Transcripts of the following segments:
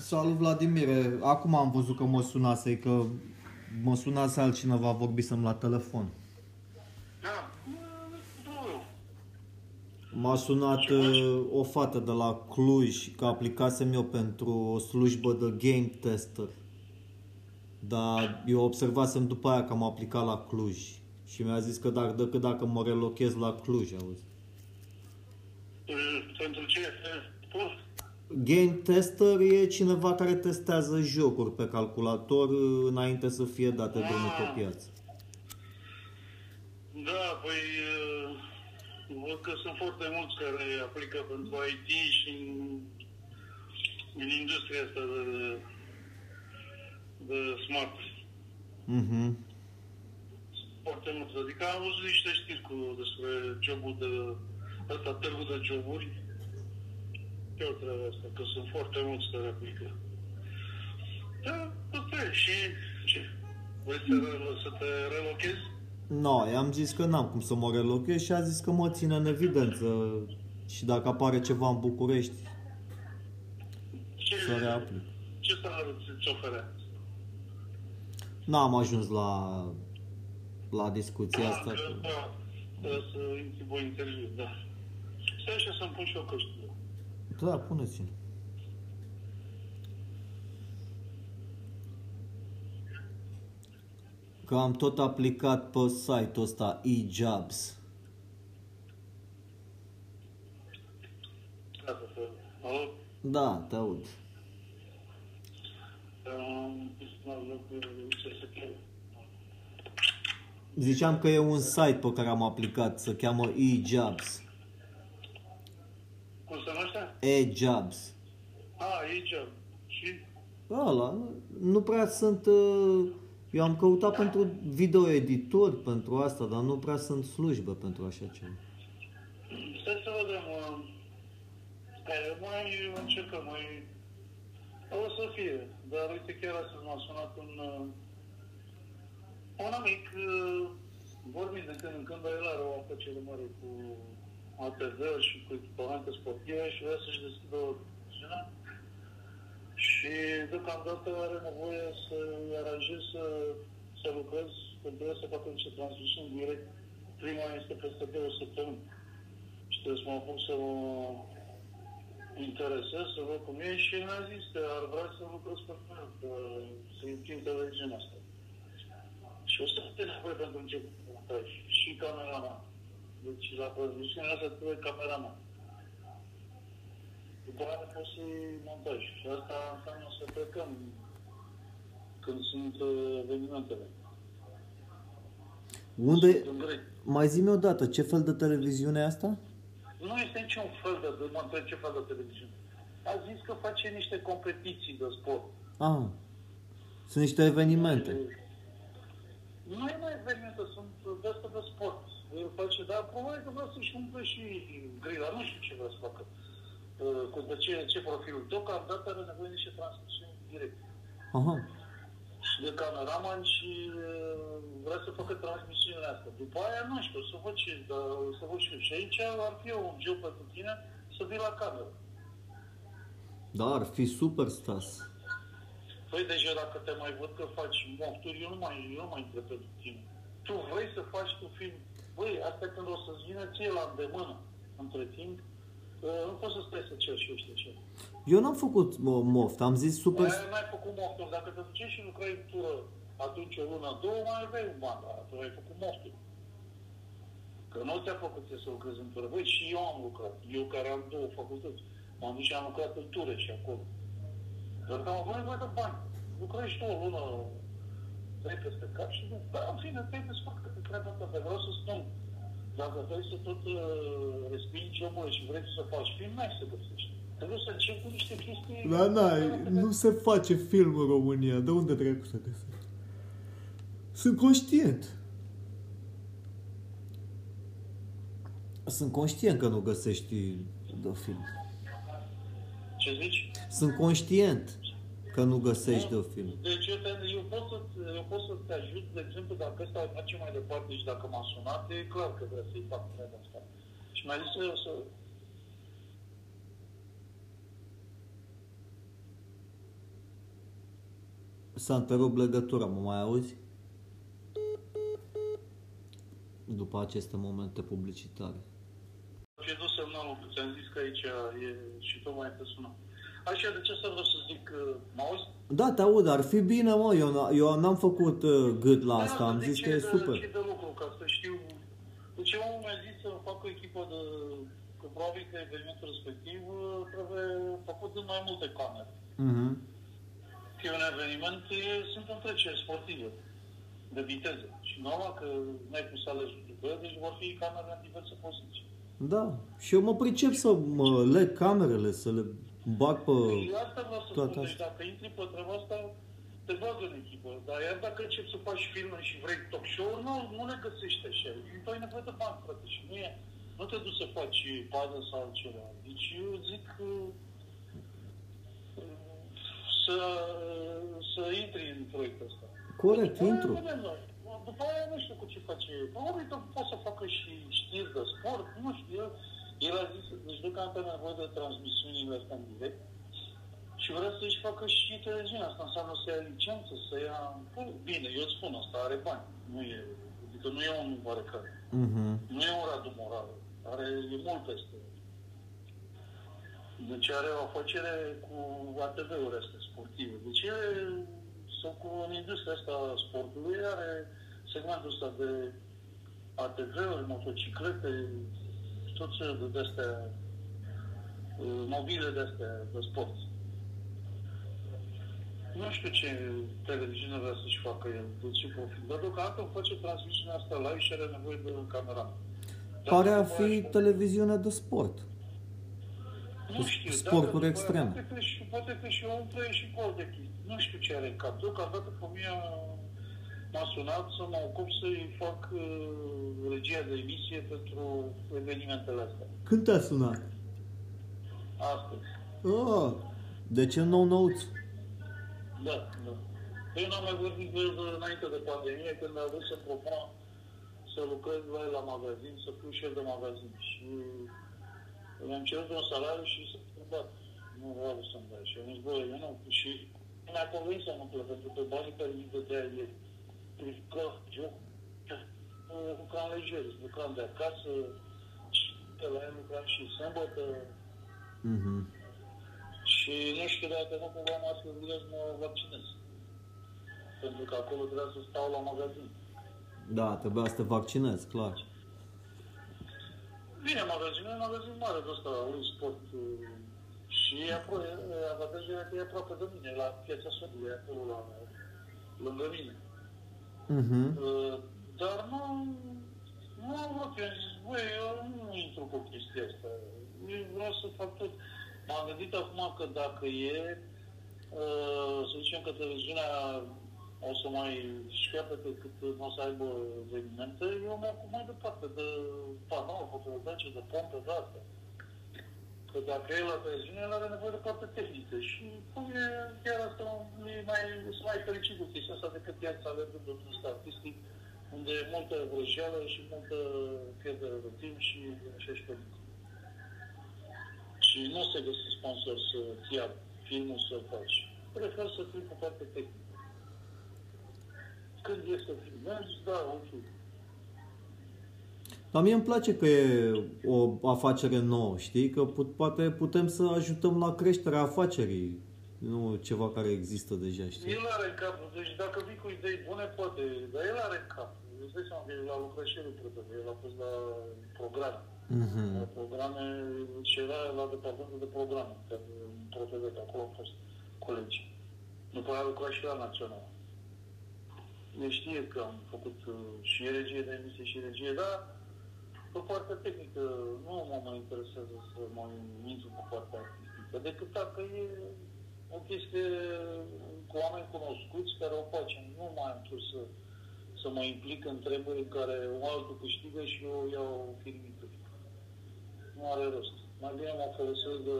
Salut Vladimir, acum am văzut că mă sunase, că mă sunase altcineva, vorbisem la telefon. Da, nu, M-a sunat Ce faci? uh, o fată de la Cluj că aplicasem eu pentru o slujbă de game tester. Dar eu observasem după aia că am aplicat la Cluj. Și mi-a zis că dacă, decât dacă mă relochez la Cluj, auzi. pentru ce? Spus? Game tester e cineva care testează jocuri pe calculator uh, înainte să fie date drumul pe piață. Da, păi uh, văd că sunt foarte mulți care aplică pentru IT și în, în industria asta de, de smart. Mhm. Foarte mulți. Adică am văzut niște știri cu despre jobul de ăsta, târgul de joburi. Ce o treabă asta, că sunt foarte mulți care aplică. Da, asta e. Și ce? Vrei să, re- să te relochezi? No, i-am zis că n-am cum să mă relochez și a zis că mă ține în evidență și dacă apare ceva în București Ce, să reaplic. ce salariu ți oferea? N-am ajuns la, la discuția asta. Da, Că... da, trebuie să intri voi interviu, da. Stai așa să-mi pun și eu căștile. Da, puneți-l. Că am tot aplicat pe site-ul ăsta e-jobs. Da, da, da. Alo? Da, te aud. Um, ce să fie? Ziceam că e un site pe care am aplicat, se cheamă e-jobs. Cum se numește? E-jobs. A, aici. Și? Ăla, nu prea sunt... uh, Eu am căutat pentru video-editor, pentru asta, dar nu prea sunt slujbe pentru așa ceva. Stai să vedem. uh, e, Mai încercăm, mai... O să fie. Dar uite, chiar astăzi m-a sunat un... uh, Un amic, uh, vorbind de când în când, dar el are o afacere mare cu ATV-uri și cu echipamente sportive și vrea să-și deschidă o mașină. Și deocamdată are nevoie să aranjez să, să lucrez pentru el să facă niște transmisiuni direct. Prima este peste două săptămâni. Și trebuie să mă apuc să mă interesez, să văd cum e și mi-a zis că ar vrea să lucrez pentru el, că să-i întind televiziunea asta. Și o să te nevoie pentru început de montaj. Și cameraman. Deci la transmisiunea asta trebuie cameraman. După aia poți să montaj. Și asta înseamnă să plecăm când sunt uh, evenimentele. Unde... Sunt în grei. Mai zi-mi odată, ce fel de televiziune e asta? Nu este niciun fel de, de mă întreb ce fel de televiziune. A zis că face niște competiții de sport. Ah, sunt niște evenimente. Nu e mai evenimente, sunt de astea de sport. El face, dar probabil că vrea să-și umple și grila, nu știu ce vrea să facă. Uh, Cu de ce, ce profil. Deocamdată are nevoie de niște transmisiuni direct. Aha. Și de cameraman și uh, vrea să facă transmisiunile astea. După aia nu știu, să văd ce, dar, să văd și eu. Și aici ar fi un job pentru tine să vii la cameră. Da, ar fi super, Stas. Păi deja dacă te mai văd că faci mofturi, eu nu mai, eu nu mai întreb pentru tine. Tu vrei să faci tu film. Băi, asta când o să-ți vină ție la îndemână. Între timp, uh, nu poți să stai să ceri și eu știu ce. Eu n-am făcut mă, moft, am zis super... Aia n-ai făcut mofturi. Dacă te duceai și lucrai în tură atunci o lună, două, mai aveai un ban, dar tu ai făcut mofturi. Că nu ți-a făcut ție să lucrezi în tură. Băi, și eu am lucrat. Eu care am două facultăți. M-am dus și am lucrat în tură și acolo. Dar că am avut nevoie de bani. Lucrezi tu o lună, dai peste cap și da, în fine, te-ai desfăcut pe treaba asta. Dar vreau să spun, dacă vrei să tot uh, respingi jobul și vrei să faci film, n-ai să găsești. Trebuie să începi cu niște chestii... Da, da, nu se face film în România. De unde trebuie să găsești? Sunt conștient. Sunt conștient că nu găsești de film. Ce zici? Sunt conștient că nu găsești de film. Deci eu, te, eu, pot să, eu pot să te ajut, de exemplu, dacă ăsta merge mai departe și dacă m-a sunat, e clar că vrea să-i fac treaba asta. Și mi-a zis să, să S-a întrerupt legătura, mă mai auzi? După aceste momente publicitare. Ce dus semnalul, că ți-am zis că aici e și tocmai te sună. Așa, de ce să vreau să zic, uh, mă auzi? Da, te aud, ar fi bine, mă, eu, n- eu n-am făcut uh, gât la asta, am de zis ce că e de, super. Ce de lucru, ca să știu. Deci omul mi-a zis să fac o echipă de... Că probabil că evenimentul respectiv uh, trebuie făcut în mai multe camere. Mhm. Că e un eveniment, e, sunt întreceri sportive, de viteză. Și normal că n-ai cum să alegi după, deci vor fi camere în diverse poziții. Da, și eu mă pricep să mă leg camerele, să le bag pe... Și asta vreau să toate spun, deci astea. dacă intri pe treaba asta, te bagă în echipă. Dar iar dacă începi să faci filme și vrei talk show-uri, nu, nu le găsești așa. Tu ai nevoie de bani, frate, și nu e... Nu te duci să faci bază sau altceva. Deci eu zic că să, să intri în proiectul ăsta. Corect, După aia intru. vedem noi. După aia nu știu cu ce face. Probabil că poate să facă și știri de sport, nu știu. El, el a zis, deci deocamdată are nevoie de transmisiunile astea în direct și vrea să-și facă și televiziunea. Asta înseamnă să ia licență, să ia... Bun, Bine, eu îți spun asta, are bani. Nu e, adică nu e un oarecare. Mhm. Nu e un Radu Moral. Are, e mult peste. Deci are o afacere cu ATV-uri astea sportive. Deci e sau cu în industria asta a sportului are segmentul ăsta de ATV-uri, motociclete, tot felul de astea, mobile de astea de sport. Nu știu ce televiziune vrea să-și facă el, de ce profil. Dar deocamdată face transmisiunea asta live și are nevoie de un cameraman. Dar Pare a după fi aia- televiziune de sport. nu știu, sporturi da, după aia extreme. Poate că, și, poate că și omul trăie și cu alte chestii. Nu știu ce are în cap. Deocamdată pe mine m-a sunat să mă ocup să-i fac uh, regia de emisie pentru evenimentele astea. Când te-a sunat? Astăzi. Oh, de ce nou nouț? Da, da. Eu n-am mai vorbit cu el de- înainte de pandemie, când a vrut să-mi propună să lucrez la el la magazin, să fiu șef de magazin. Și mi-am cerut un salariu și s-a schimbat. Nu vreau să-mi dai. Și am zis, bă, eu nu. Și mi-a convins să nu plec, pentru că banii care mi dădea el, că eu lucram lejer, lucram de acasă, și pe la el lucram și sâmbătă, Mhm. și nu știu dacă nu cumva mă să mă vaccinez. Pentru că acolo trebuia să stau la magazin. Da, trebuia să te vaccinezi, clar. Bine, magazinul e un magazin mare de ăsta, un sport. uh, Și e apro- e- avantajul e că e aproape de mine, la piața Sudului, e acolo la, lângă mine. Mhm. Uh, Dar nu, nu am vrut, eu am zis, băi, eu nu intru cu chestia asta. Eu vreau să fac tot. M-am gândit acum că dacă e, uh, să zicem că televiziunea o să mai șchiapete cât nu o să aibă evenimente, eu mă ocup mai departe de panouri fotovoltaice, de pompe, de astea. Că dacă e la televiziune, el are nevoie de parte tehnică și cum e chiar asta, e mai, sunt mai fericit cu chestia asta decât viața alergând în ăsta artistic, unde e multă vrăjeală și multă pierdere de timp și așa și pe dincolo. Și nu se găsește sponsor să-ți ia filmul să faci. Prefer să fii cu parte tehnică. Când e să filmezi, da, ok. Dar mie îmi place că e o afacere nouă, știi? Că put, poate putem să ajutăm la creșterea afacerii, nu ceva care există deja, știi? El are în cap, deci dacă vii cu idei bune, poate, dar el are în cap. Îți dai seama că el a lucrat și el în protecție, el a fost la programe. Mhm. La programe, și era la departamentul de programe, că în protecție, acolo au fost colegi. După aia a lucrat și la național. El știe că am făcut uh, și regie de emisie și regie, dar pe partea tehnică nu mă mai interesează să mă intru pe partea artistică, decât dacă e o chestie cu oameni cunoscuți care o facem. Nu mai am ce să, să mă implic în treburi în care un altul câștigă și eu iau firmită. Nu are rost. Mai bine mă folosesc de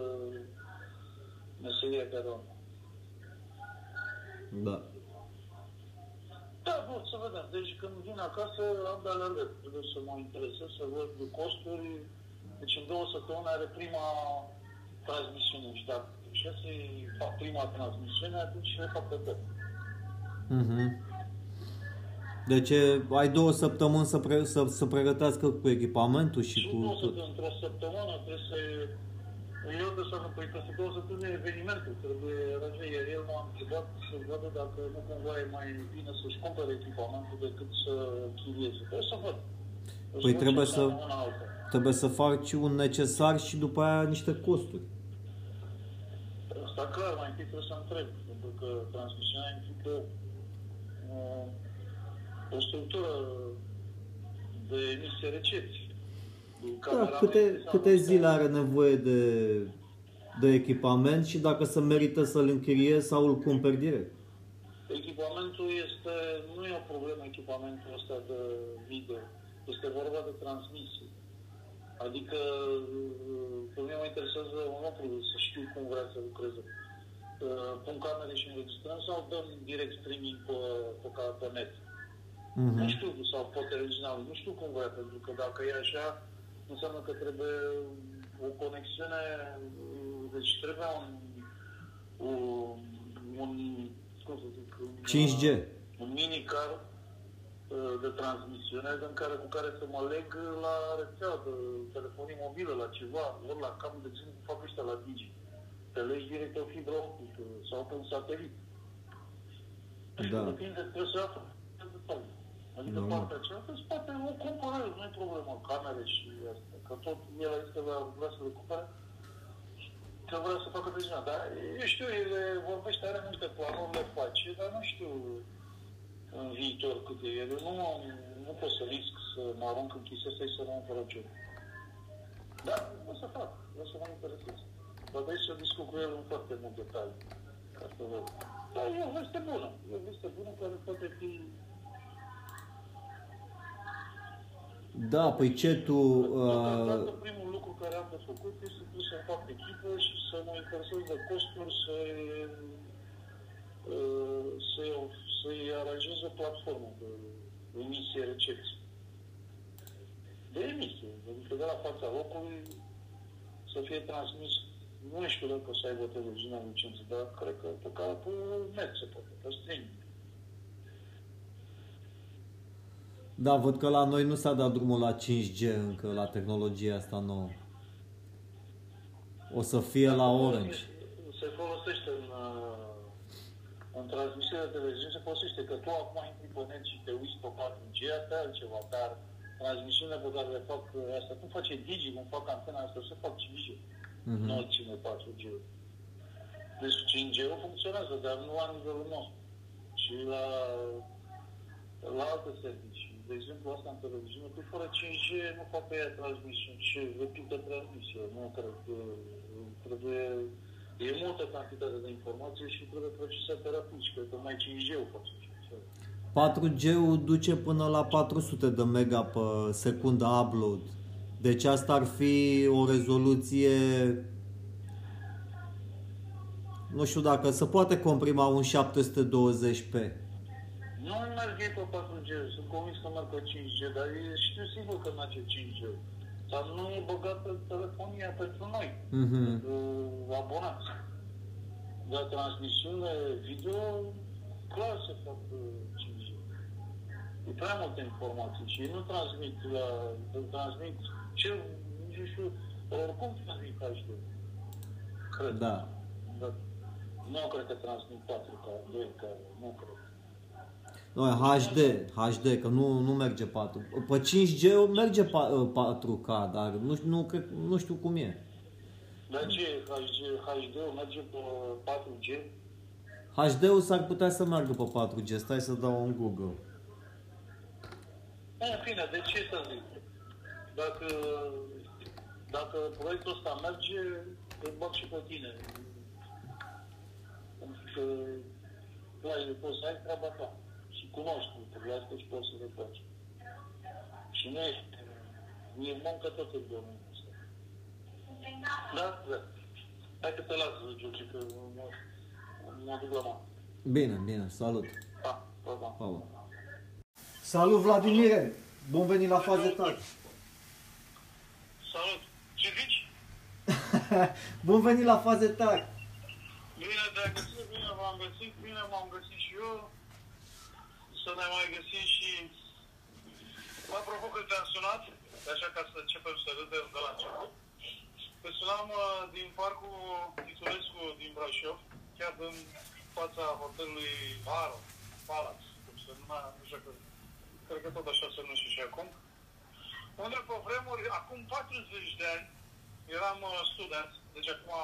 meseria care o am. Da. Da, bun, să vedem. Deci când vin acasă, am de alergat. Trebuie să mă interesez, să văd costuri. Deci în două săptămâni are prima transmisiune. Și dacă și să fac prima transmisiune, atunci le fac pe tot. Mhm. Deci ai două săptămâni să, pre- să, să pregătească cu echipamentul și Și cu nu o să tot. într-o săptămână trebuie să... Eu de să nu, păi că să două săptămâni evenimentul, trebuie război, iar el m-a întrebat să vadă dacă nu cumva e mai bine să-și cumpere echipamentul decât să chirieze. Trebuie să văd. O Păi văd trebuie ce să- una alta. Trebuie să faci un necesar și după aia niște costuri. Asta clar, mai întâi trebuie să întreb, pentru că transmisiunea implică uh, o structură de emisie recepție. Da, câte, câte zile are nevoie de, de echipament și dacă se merită să-l închiriezi sau îl cumperi direct. Echipamentul este, nu e o problemă echipamentul ăsta de video, este vorba de transmisie. Adică pe mine mă interesează un lucru, să știu cum vrea să lucreze. Uh, Pun camere și înregistrăm sau dăm direct streaming pe, pe, ca- pe net. Nu Mhm. știu, sau pe televiziunal, nu știu cum vrea, pentru că dacă e așa, înseamnă că trebuie o conexiune, deci trebuie un, un, un cum să zic, un, 5G. un mini car uh, de transmisiune în care, cu care să mă leg la rețea de telefonie mobilă, la ceva, ori la cam, de exemplu, cum fac ăștia la Digi. Te legi direct o fibră optică sau pe un satelit. Da. Depinde, trebuie să aflu detalii. Adică Normal. partea aceasta se poate o comparare, nu e problemă, camere și asta. Că tot el este la vrea să le cumpere, că vrea să facă deja. Dar eu știu, el vorbește, are multe planuri, le face, dar nu știu în viitor cât e. Eu nu, nu pot să risc să mă arunc în chestia asta și să rămân fără job. Dar o să fac, o să mă interesez. Dar vrei să discut cu el în foarte mult detalii. Ca să văd. Dar e o veste bună. E o veste bună care poate fi Da, păi ce tu... Deocamdată Uh, primul lucru care am de făcut este trebuie să fac echipă și să mă interesez de costuri, să uh, să-i, să-i aranjez o platformă de emisie recepție. De emisie, adică de la fața locului să fie transmis, nu știu dacă o să aibă televiziunea licență, dar cred că pe care pe net se poate, pe streaming. Da, văd că la noi nu s-a dat drumul la 5G încă, la tehnologia asta nouă. O să fie la Orange. Se folosește în, uh, în transmisiunea de televiziune, se folosește că tu acum intri pe net și te uiți pe 4G, asta e altceva, dar transmisiunea pe care le fac uh, asta, cum face Digi, cum fac antena asta, se fac 5G. Mhm. Nu ține 4G. Deci 5G-ul funcționează, dar nu la nivelul nostru. Și la, la alte servicii. De exemplu, asta în televiziune, că fără 5G nu fac pe ea transmisiuni și repită transmisie. Nu cred că trebuie... E multă cantitate de informație și trebuie procesată rapid și cred că mai 5G-ul face. 4G-ul duce până la 400 de mega pe secundă upload. Deci asta ar fi o rezoluție nu știu dacă se poate comprima un 720p. Nu merg ei pe 4G, sunt convins că merg pe 5G, dar e- știu sigur că merge 5G. Dar nu e băgat pe telefonia pentru noi. Mhm. uh, abonați. Dar transmisiune video, clar se fac uh, 5G. E prea multe informații și ei nu transmit la, transmit ce, nu știu, oricum transmit HD. Cred. Da. Dar nu cred că transmit 4K, 2K, nu cred. Nu, e HD, HD, că nu, nu merge 4. Pe 5G merge pa- 4K, dar nu, știu- nu, cred, nu știu cum e. Dar ce HD, HD-ul merge pe 4G? HD-ul s-ar putea să meargă pe 4G, stai să dau un Google. În fine, de ce să zic? Dacă, dacă proiectul ăsta merge, îl bag și pe tine. Pentru că tu ai, poți să ai treaba ta. Și cunoști lucrurile astea și poți să le faci. Și nu ești, e muncă tot în domeniul ăsta. Da? Da. Hai că te las, Giugi, că mă, mă duc la mamă. Bine, bine, salut. Pa, pa, pa. Pa, pa. Salut Vladimire! Bun venit la faze tari! Salut! Ce zici? Bun venit la faze tari! Bine te-ai găsit, bine v-am găsit, bine m-am găsit și eu. Să ne mai găsim și apropo că te-am sunat, așa ca să începem să râdem de la început. Te sunam uh, din parcul Titulescu din Brașov, chiar în fața hotelului Varo, Palace, cum se numea, nu știu că, cred că tot așa se numește și acum. Unde pe vremuri, acum 40 de ani, eram uh, student, deci acum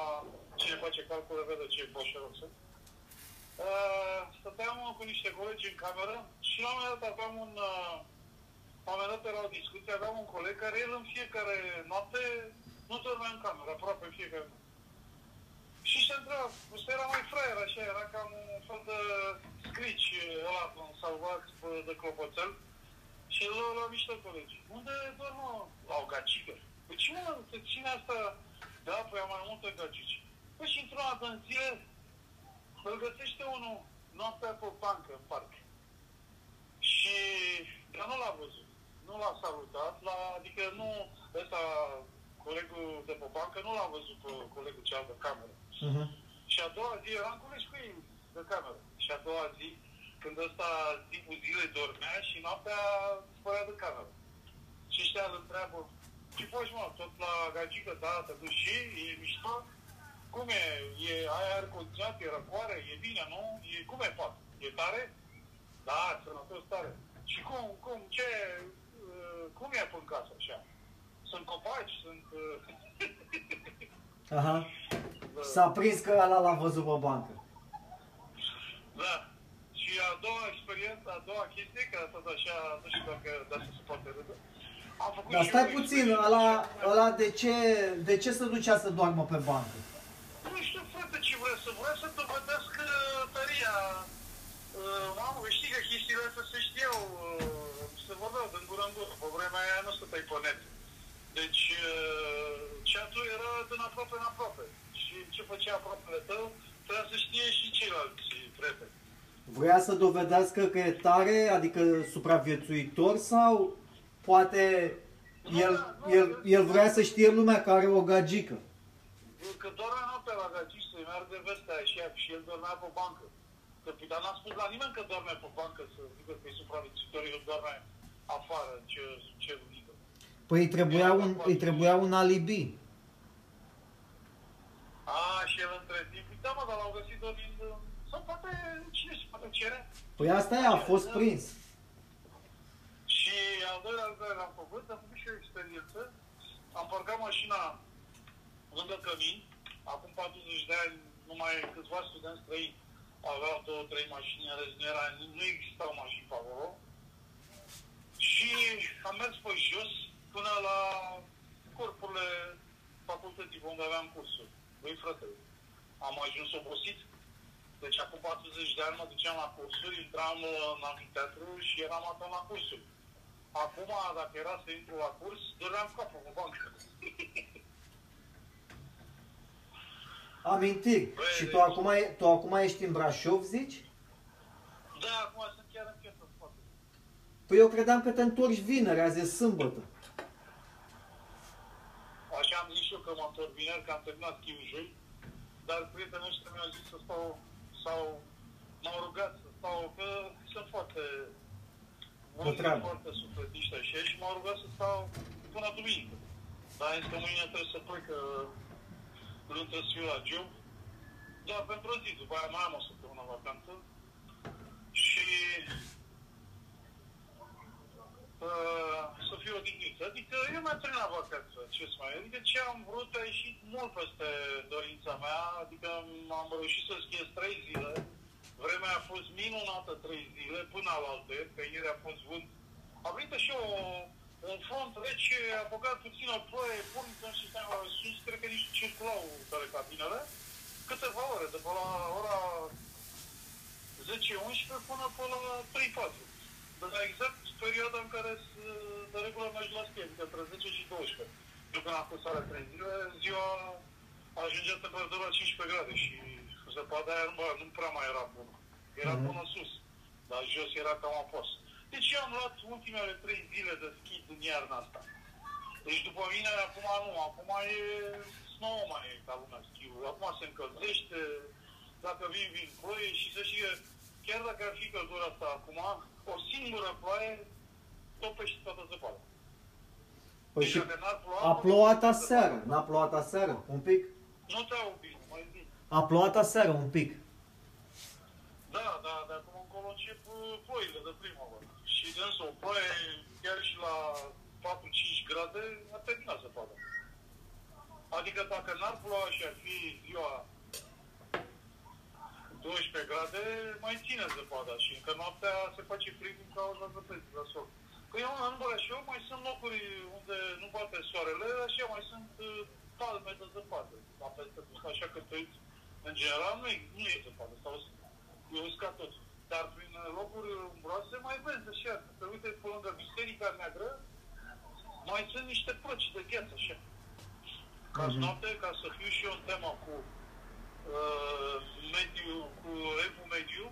cine face calcule vede ce boșerul sunt. Uh, stăteam cu niște colegi în cameră și la un moment dat aveam un, uh, la un moment dat era o discuție, aveam un coleg care el în fiecare noapte nu dormea în cameră, aproape în fiecare noapte. Și se întreba, ăsta era mai fraier, așa, era cam un fel de scrici ăla, un salvat de clopoțel. Și el la mișto colegi. Unde dormă? La o gagică. Păi ce mă, te ține asta? Da, păi am mai multe gagici. Păi și într-o dată în zile, îl găsește unul noaptea pe bancă, în parc. Și, dar nu l-a văzut. Nu l-a salutat, la, adică nu, ăsta, colegul de pe bancă, nu l-a văzut pe colegul cel de cameră. Uh-huh. Și a doua zi eram colegi cu ei de cameră. Și a doua zi, când ăsta timpul zilei dormea și noaptea spărea de cameră. Și ăștia îl întreabă, ce faci mă, tot la gagică, da, te duci și, e mișto? Cum e? E ai aer condiționat, e răcoare, e bine, nu? E, cum e pat? E tare? Da, sănătos tare. Și cum, cum, ce, uh, cum e pe în casă așa? Sunt copaci, sunt... Uh, Aha. S-a prins că ăla l-a văzut pe bancă. Da. Și a doua experiență, a doua chestie, că tot așa, nu știu dacă da să se poate râde. Am făcut Dar și stai eu puțin, experiență. ăla, ăla de ce, de ce se ducea să doarmă pe bancă? Nu știu, frate, ce vrea să vrea să dovedească tăria. Uh, mamă, știi că chestiile astea se știau, uh, se vorbeau din gură în gură. Pe vremea aia nu stăteai pe net. Deci, uh, chat-ul era din aproape în aproape. Și ce făcea aproapele tău, trebuia să știe și ceilalți prieteni. Vrea să dovedească că e tare, adică supraviețuitor sau poate el, el, el vrea să știe lumea că are o gagică? Că doar noaptea la gagici să-i meargă vestea și, și el dormea pe bancă. Că dar n-a spus la nimeni că dorme pe bancă să zică că e supraviețuitor, el doarme afară, în ce, ce unică. Păi îi trebuia un, îi trebuia un alibi. A, și el între timp, da mă, dar l-au găsit din... Sau poate, cine se poate cere? Păi asta e, a fost prins. Și al doilea lucru care l-am făcut, am făcut și o experiență. Am parcat mașina lângă cămin. Acum 40 de ani, numai câțiva studenți străini aveau două, trei mașini, în rest nu, era, nu existau mașini pe acolo. Și am mers pe jos până la corpurile facultății unde aveam cursuri. Băi, frate, am ajuns obosit. Deci acum 40 de ani mă duceam la cursuri, intram uh, în amfiteatru și eram atent la cursuri. Acum, dacă era să intru la curs, doream capul pe bancă. Amintiri. Băi, Și tu deci- acum, e- tu acum ești în Brașov, zici? da, acum sunt chiar în piesă spate. Păi eu credeam că te întorci vineri, azi e sâmbătă. Așa am zis și eu că mă întorc vineri, că am terminat chiujul, dar prietenii ăștia mi-au zis să stau, sau m-au rugat să stau, că sunt foarte buni, treabă. foarte sufletiști așa și m-au rugat să stau până duminică. Dar am zis că mâine trebuie să plec, că nu trebuie să fiu la job. Doar pentru o zi, după aia mai am o săptămână vacanță. Și uh, să fiu odihnit. Adică eu mi-am terminat vacanța, ce să mai... Adică ce am vrut a ieșit mult peste dorința mea, adică am reușit să schiez trei zile. Vremea a fost minunată trei zile, până la alte, că ieri a fost vânt. A venit și o, un front rece, a băgat puțină ploaie, puniță și stau sus, cred că nici circulau telecabinele. Câteva ore, de pe la ora 10-11 până pe la 3-4. De la exact perioada în care s- de regulă mergi la schi, adică între 10 și 12. Eu când am fost alea 3 zile, ziua ajungea temperatura la 15 grade și zăpada aia nu, nu prea mai era bună. Era Mhm. până sus, dar jos era cam apos. Deci eu am luat ultimele 3 zile de schi din iarna asta. Deci după mine, acum nu, acum e snow mai e ca lumea schiul. Acum se încălzește, dacă vin, vin ploi și să știe, chiar dacă ar fi căldura asta acum, o singură ploaie topește toată zăpada. Păi Deci și dacă n-ar ploua, a plouat aseară, n-a plouat aseară, un pic? Nu te au bine, mai zi. A plouat aseară un pic. Da, da, de acum încolo încep uh, ploile de primăvară. Și de însă o ploaie, chiar și la 4-5 grade, a terminat zăpada. Adică dacă n-ar ploua și ar fi ziua 12 grade, mai ține zăpada și încă noaptea se face frig din cauza zăpezii la sol. Păi eu în Brașov mai sunt locuri unde nu bate soarele, așa mai sunt uh, palme de zăpadă. La peste tot, așa că te uiți, în general nu e, nu e zăpadă, sau e uscat tot. Dar prin locuri umbroase mai vezi așa, te uite pe lângă biserica neagră, mai sunt niște plăci de gheață așa. Ca Mhm. mm-hmm. noapte, ca să fiu și eu în tema cu uh, mediu, cu evul mediu,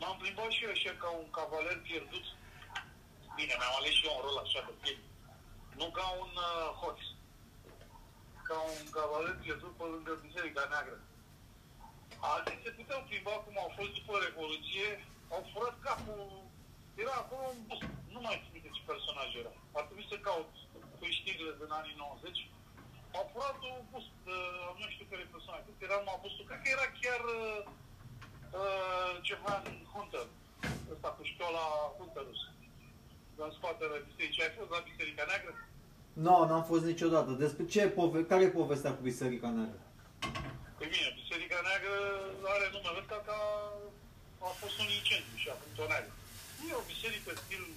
m-am plimbat și eu așa ca un cavaler pierdut. Bine, mi-am ales și eu un rol așa de film. Nu ca un uh, hoț. Ca un cavaler pierdut pe lângă Biserica Neagră. Alții se puteau plimba cum au fost după Revoluție, au furat capul, era acolo un bus, nu mai știu minte ce personaj era. Ar trebui să caut pe știrile din anii 90. Au furat un bus, uh, nu știu care personaj, cred că era numai busul, cred că era chiar uh, uh, ceva în Hunter, ăsta cu școala Hunterus, în spatele bisericii. Ai fost la Biserica Neagră? Nu, no, n-am fost niciodată. Despre ce pove- care e povestea cu Biserica Neagră? Păi bine, Biserica Neagră are numele ăsta ca a fost un incendiu și acum tonează. E o biserică stil mm,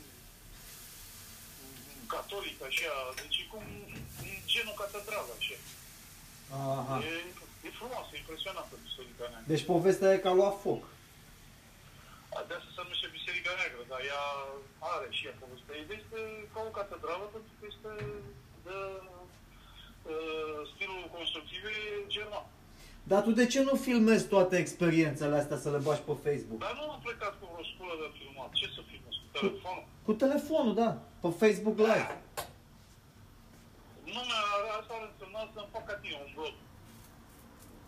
catolic, așa, deci e cum în genul catedrală, așa. Aha. E, e frumoasă, e impresionantă Biserica Neagră. Deci povestea e că a luat foc. De asta se numește Biserica Neagră, dar ea are și ea povestea. Ea este ca o catedrală pentru că este de uh, stilul constructiv e german. Dar tu de ce nu filmezi toate experiențele astea să le bagi pe Facebook? Dar nu am plecat cu vreo sculă de filmat. Ce să filmez? Cu telefonul? Cu telefonul, da. Pe Facebook Live. Nu mi-a, asta ar însemna să-mi fac ca tine un blog.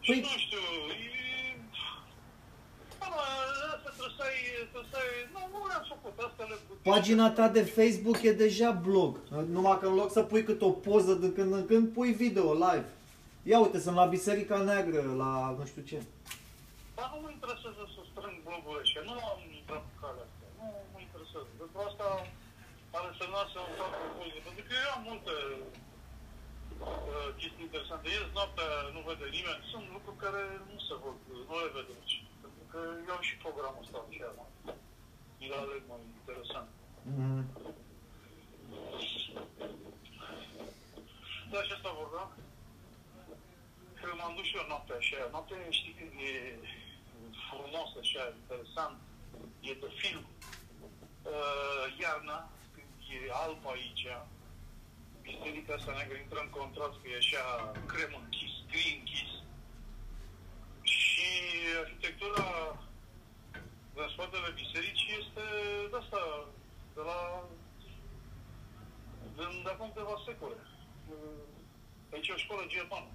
Și Păi- nu știu, e... Da, mă, asta trebuie să ai, trebuie să ai... Nu, nu le-am făcut, asta le... Pagina ta de Facebook e deja blog. Numai că în loc să pui cât o poză de când în când, pui video live. Ia uite, sunt la Biserica Neagră, la nu știu ce. Dar nu mă interesează să strâng blogurile și nu am intrat pe calea asta. Nu mă interesează. Pentru asta ar însemna să fac o poză. Pentru că eu am multe uh, chestii interesante. Ieri noaptea nu vede nimeni. Sunt lucruri care nu se văd, nu le vede nici. Pentru că eu am și programul ăsta așa, mă. Mi-l aleg mai interesant. Mm. Da, și asta vorbeam. Că m-am dus și eu noaptea așa. Noaptea, știi când e frumos așa, interesant, e de film. Uh, iarna, când e alb aici, biserica asta neagră intră în contrast, că e așa crem închis, gri închis. Și arhitectura din spatele bisericii este de asta, de la din de acum câteva secole. Aici e o școală germană.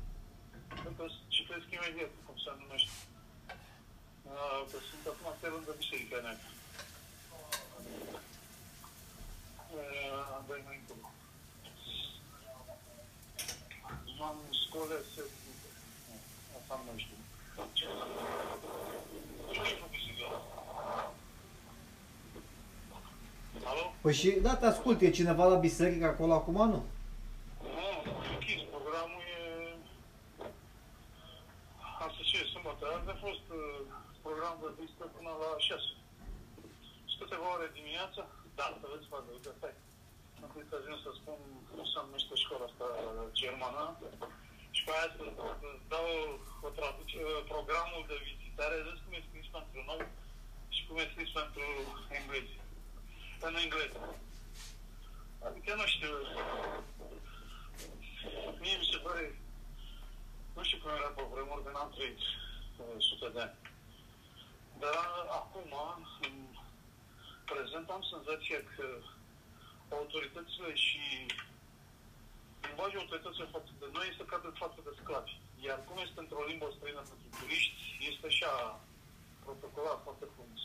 Cred că citesc imediat cum se numește. Uh, Că sunt acum pe lângă biserica neagră. Uh, Dai mai încolo. M-am scoles. Asta nu mai știu. Ce Ce-ai făcut sigara? Alo? Păi și, da, te ascult, e cineva la biserică acolo acum, nu? Nu, închis. Programul e... Asta ce e, sâmbătă. Azi a fost uh, program de vizită până la 6. Și câteva ore dimineața, da, să vezi față, uite, stai. Am crezut că să spun cum se numește școala asta germană. Și pe aia să să dau o traducere, programul de vizitare, vezi cum e scris pentru noi și cum e scris pentru englezi. În engleză. Adică nu știu, Mie mi se pare, nu știu cum era pe vremuri, că n-am trăit uh, sute de ani. Dar acum, în prezent, am senzația că autoritățile și limbajul autorităților față de noi este ca de față de sclavi. Iar cum este într-o limbă străină pentru turiști, este așa protocol ăla foarte frumos.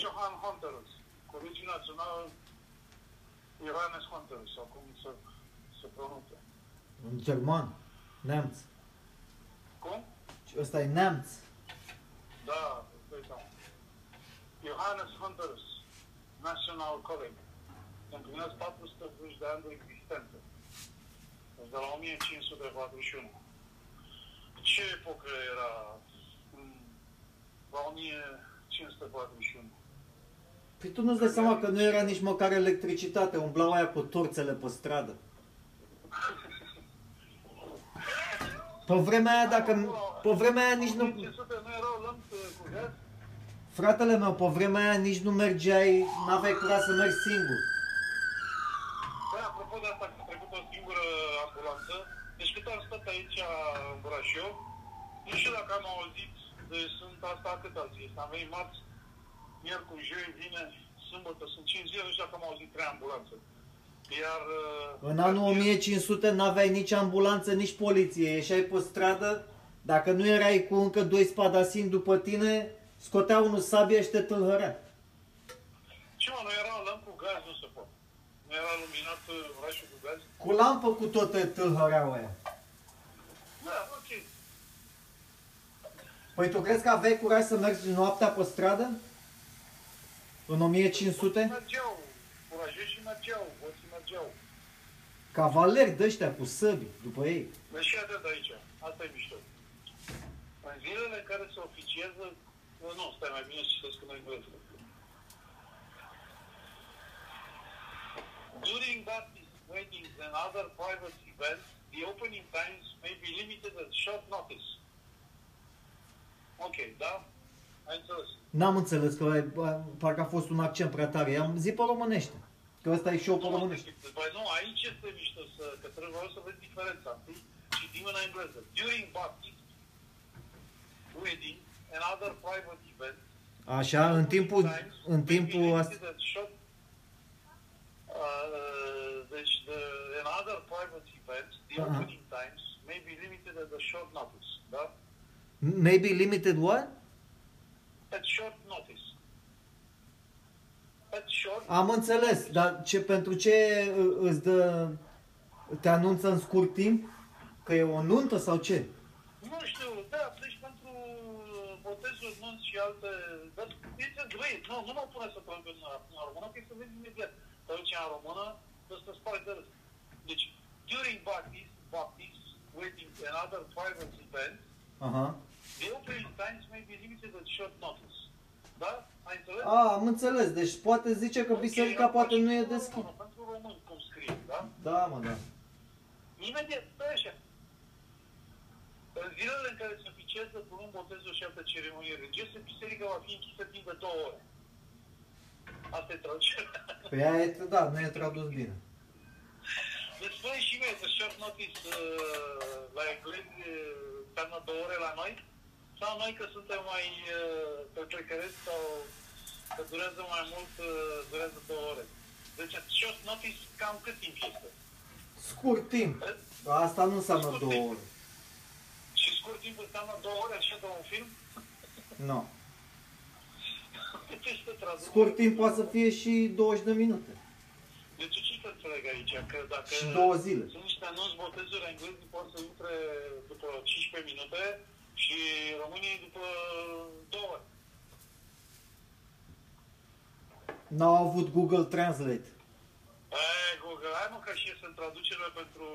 Johan Honterus, Colegiul Național Iohannes Honterus, sau cum se, se pronunță. În german, neamț. Cum? Ăsta e neamț. Da, îți dai Johannes Honterus, National College. Împlinesc 480 de ani de existență. Deci de la 1541. Ce epocă era mm, la 1541? Păi tu nu-ți dai seama că nu era nici măcar electricitate, umblau aia cu torțele pe stradă. Pe vremea aia, dacă... Pe vremea aia nici nu... 1500 nu erau lămpi cu gaz? Fratele meu, pe vremea aia nici nu mergeai, n-aveai curaj să mergi singur. Băi, apropo de asta, că a trecut o singură ambulanță, deci cât am stat aici în Brașov, nu știu dacă am auzit, deci sunt asta cât azi este, am venit marți, miercuri, joi, vineri, sâmbătă, sunt 5 zile, nu știu dacă am auzit 3 ambulanțe. Iar... uh, În anul 1500 n-aveai nici ambulanță, nici poliție. Ieșai pe stradă, dacă nu erai cu încă doi spadasini după tine, scotea unul sabia și te tâlhărea. Ce mă, nu era lămpi cu gaz, nu se poate. Nu era luminat uh, orașul cu gaz? Cu lampă cu tot te tâlhăreau aia. Da, ok. Păi tu crezi că aveai curaj să mergi noaptea pe stradă? În 1500? Mergeau, curajoși și mergeau, boții mergeau. Cavaleri de ăștia cu săbi după ei. Deci și atât aici. Asta e mișto. În zilele în care se oficiază, nu, stai mai bine să citesc în engleză. During baptism weddings and other private events, the opening times may be limited at short notice. Ok, da? Ai înțeles. N-am înțeles că bă, parcă a fost un accent prea tare. I-am zis pe românește. Că ăsta e show pe Nu, românește. Păi nu, aici este mișto să, că trebuie să vezi diferența. Întâi citim în engleză. During baptism, wedding and other private events, Așa, în timpul, în timpul maybe asta... limited at short, uh, deci the, in other private events, the Uh-huh. opening times may be limited at a short notice. Da? Maybe limited what? At short notice. At short Am înțeles, dar ce, pentru ce î- îți dă, te anunță în scurt timp? Că e o nuntă sau ce? Nu știu, da, deci pentru botezuri, nunți și alte... Dar este greu, nu, nu mă pune să plâng în, în română, că e să vezi imediat. Te duci în română, să te spari de râs. Deci, during baptism, baptism, weddings and other private events, Aha. the opening times may be limited at short notice. Da? Ai înțeles? A, am înțeles. Deci poate zice că biserica Ok, poate acum nu e și pentru deschis. română, Pentru români, cum scrie, da? Da, mă, da. Imediat, stai așa. În zilele în care se oficiază cu un botezul și altă ceremonie religioasă, biserica va fi închisă timp de două ore. Asta e traducerea. Păi aia e, da, nu e tradus bine. Deci spune și mie că short notice uh, la englezi uh, înseamnă două ore la noi? Sau noi că suntem mai uh, petrecăreți sau că durează mai mult, uh, durează două ore? Deci short notice cam cât timp este? Scurt timp. Asta nu înseamnă Scurt două timp. ore. Și scurt timp înseamnă două ore așa de un film? Nu. Cât este traducerea? Scurt timp poate să fie și 20 de minute. Deci ce să înțeleg aici? Că dacă Și două zile. sunt niște anunți botezuri englezii pot să intre după 15 minute și românii după 2 ore. N-au avut Google Translate. Aia, Google, hai mă că și sunt traducerile pentru,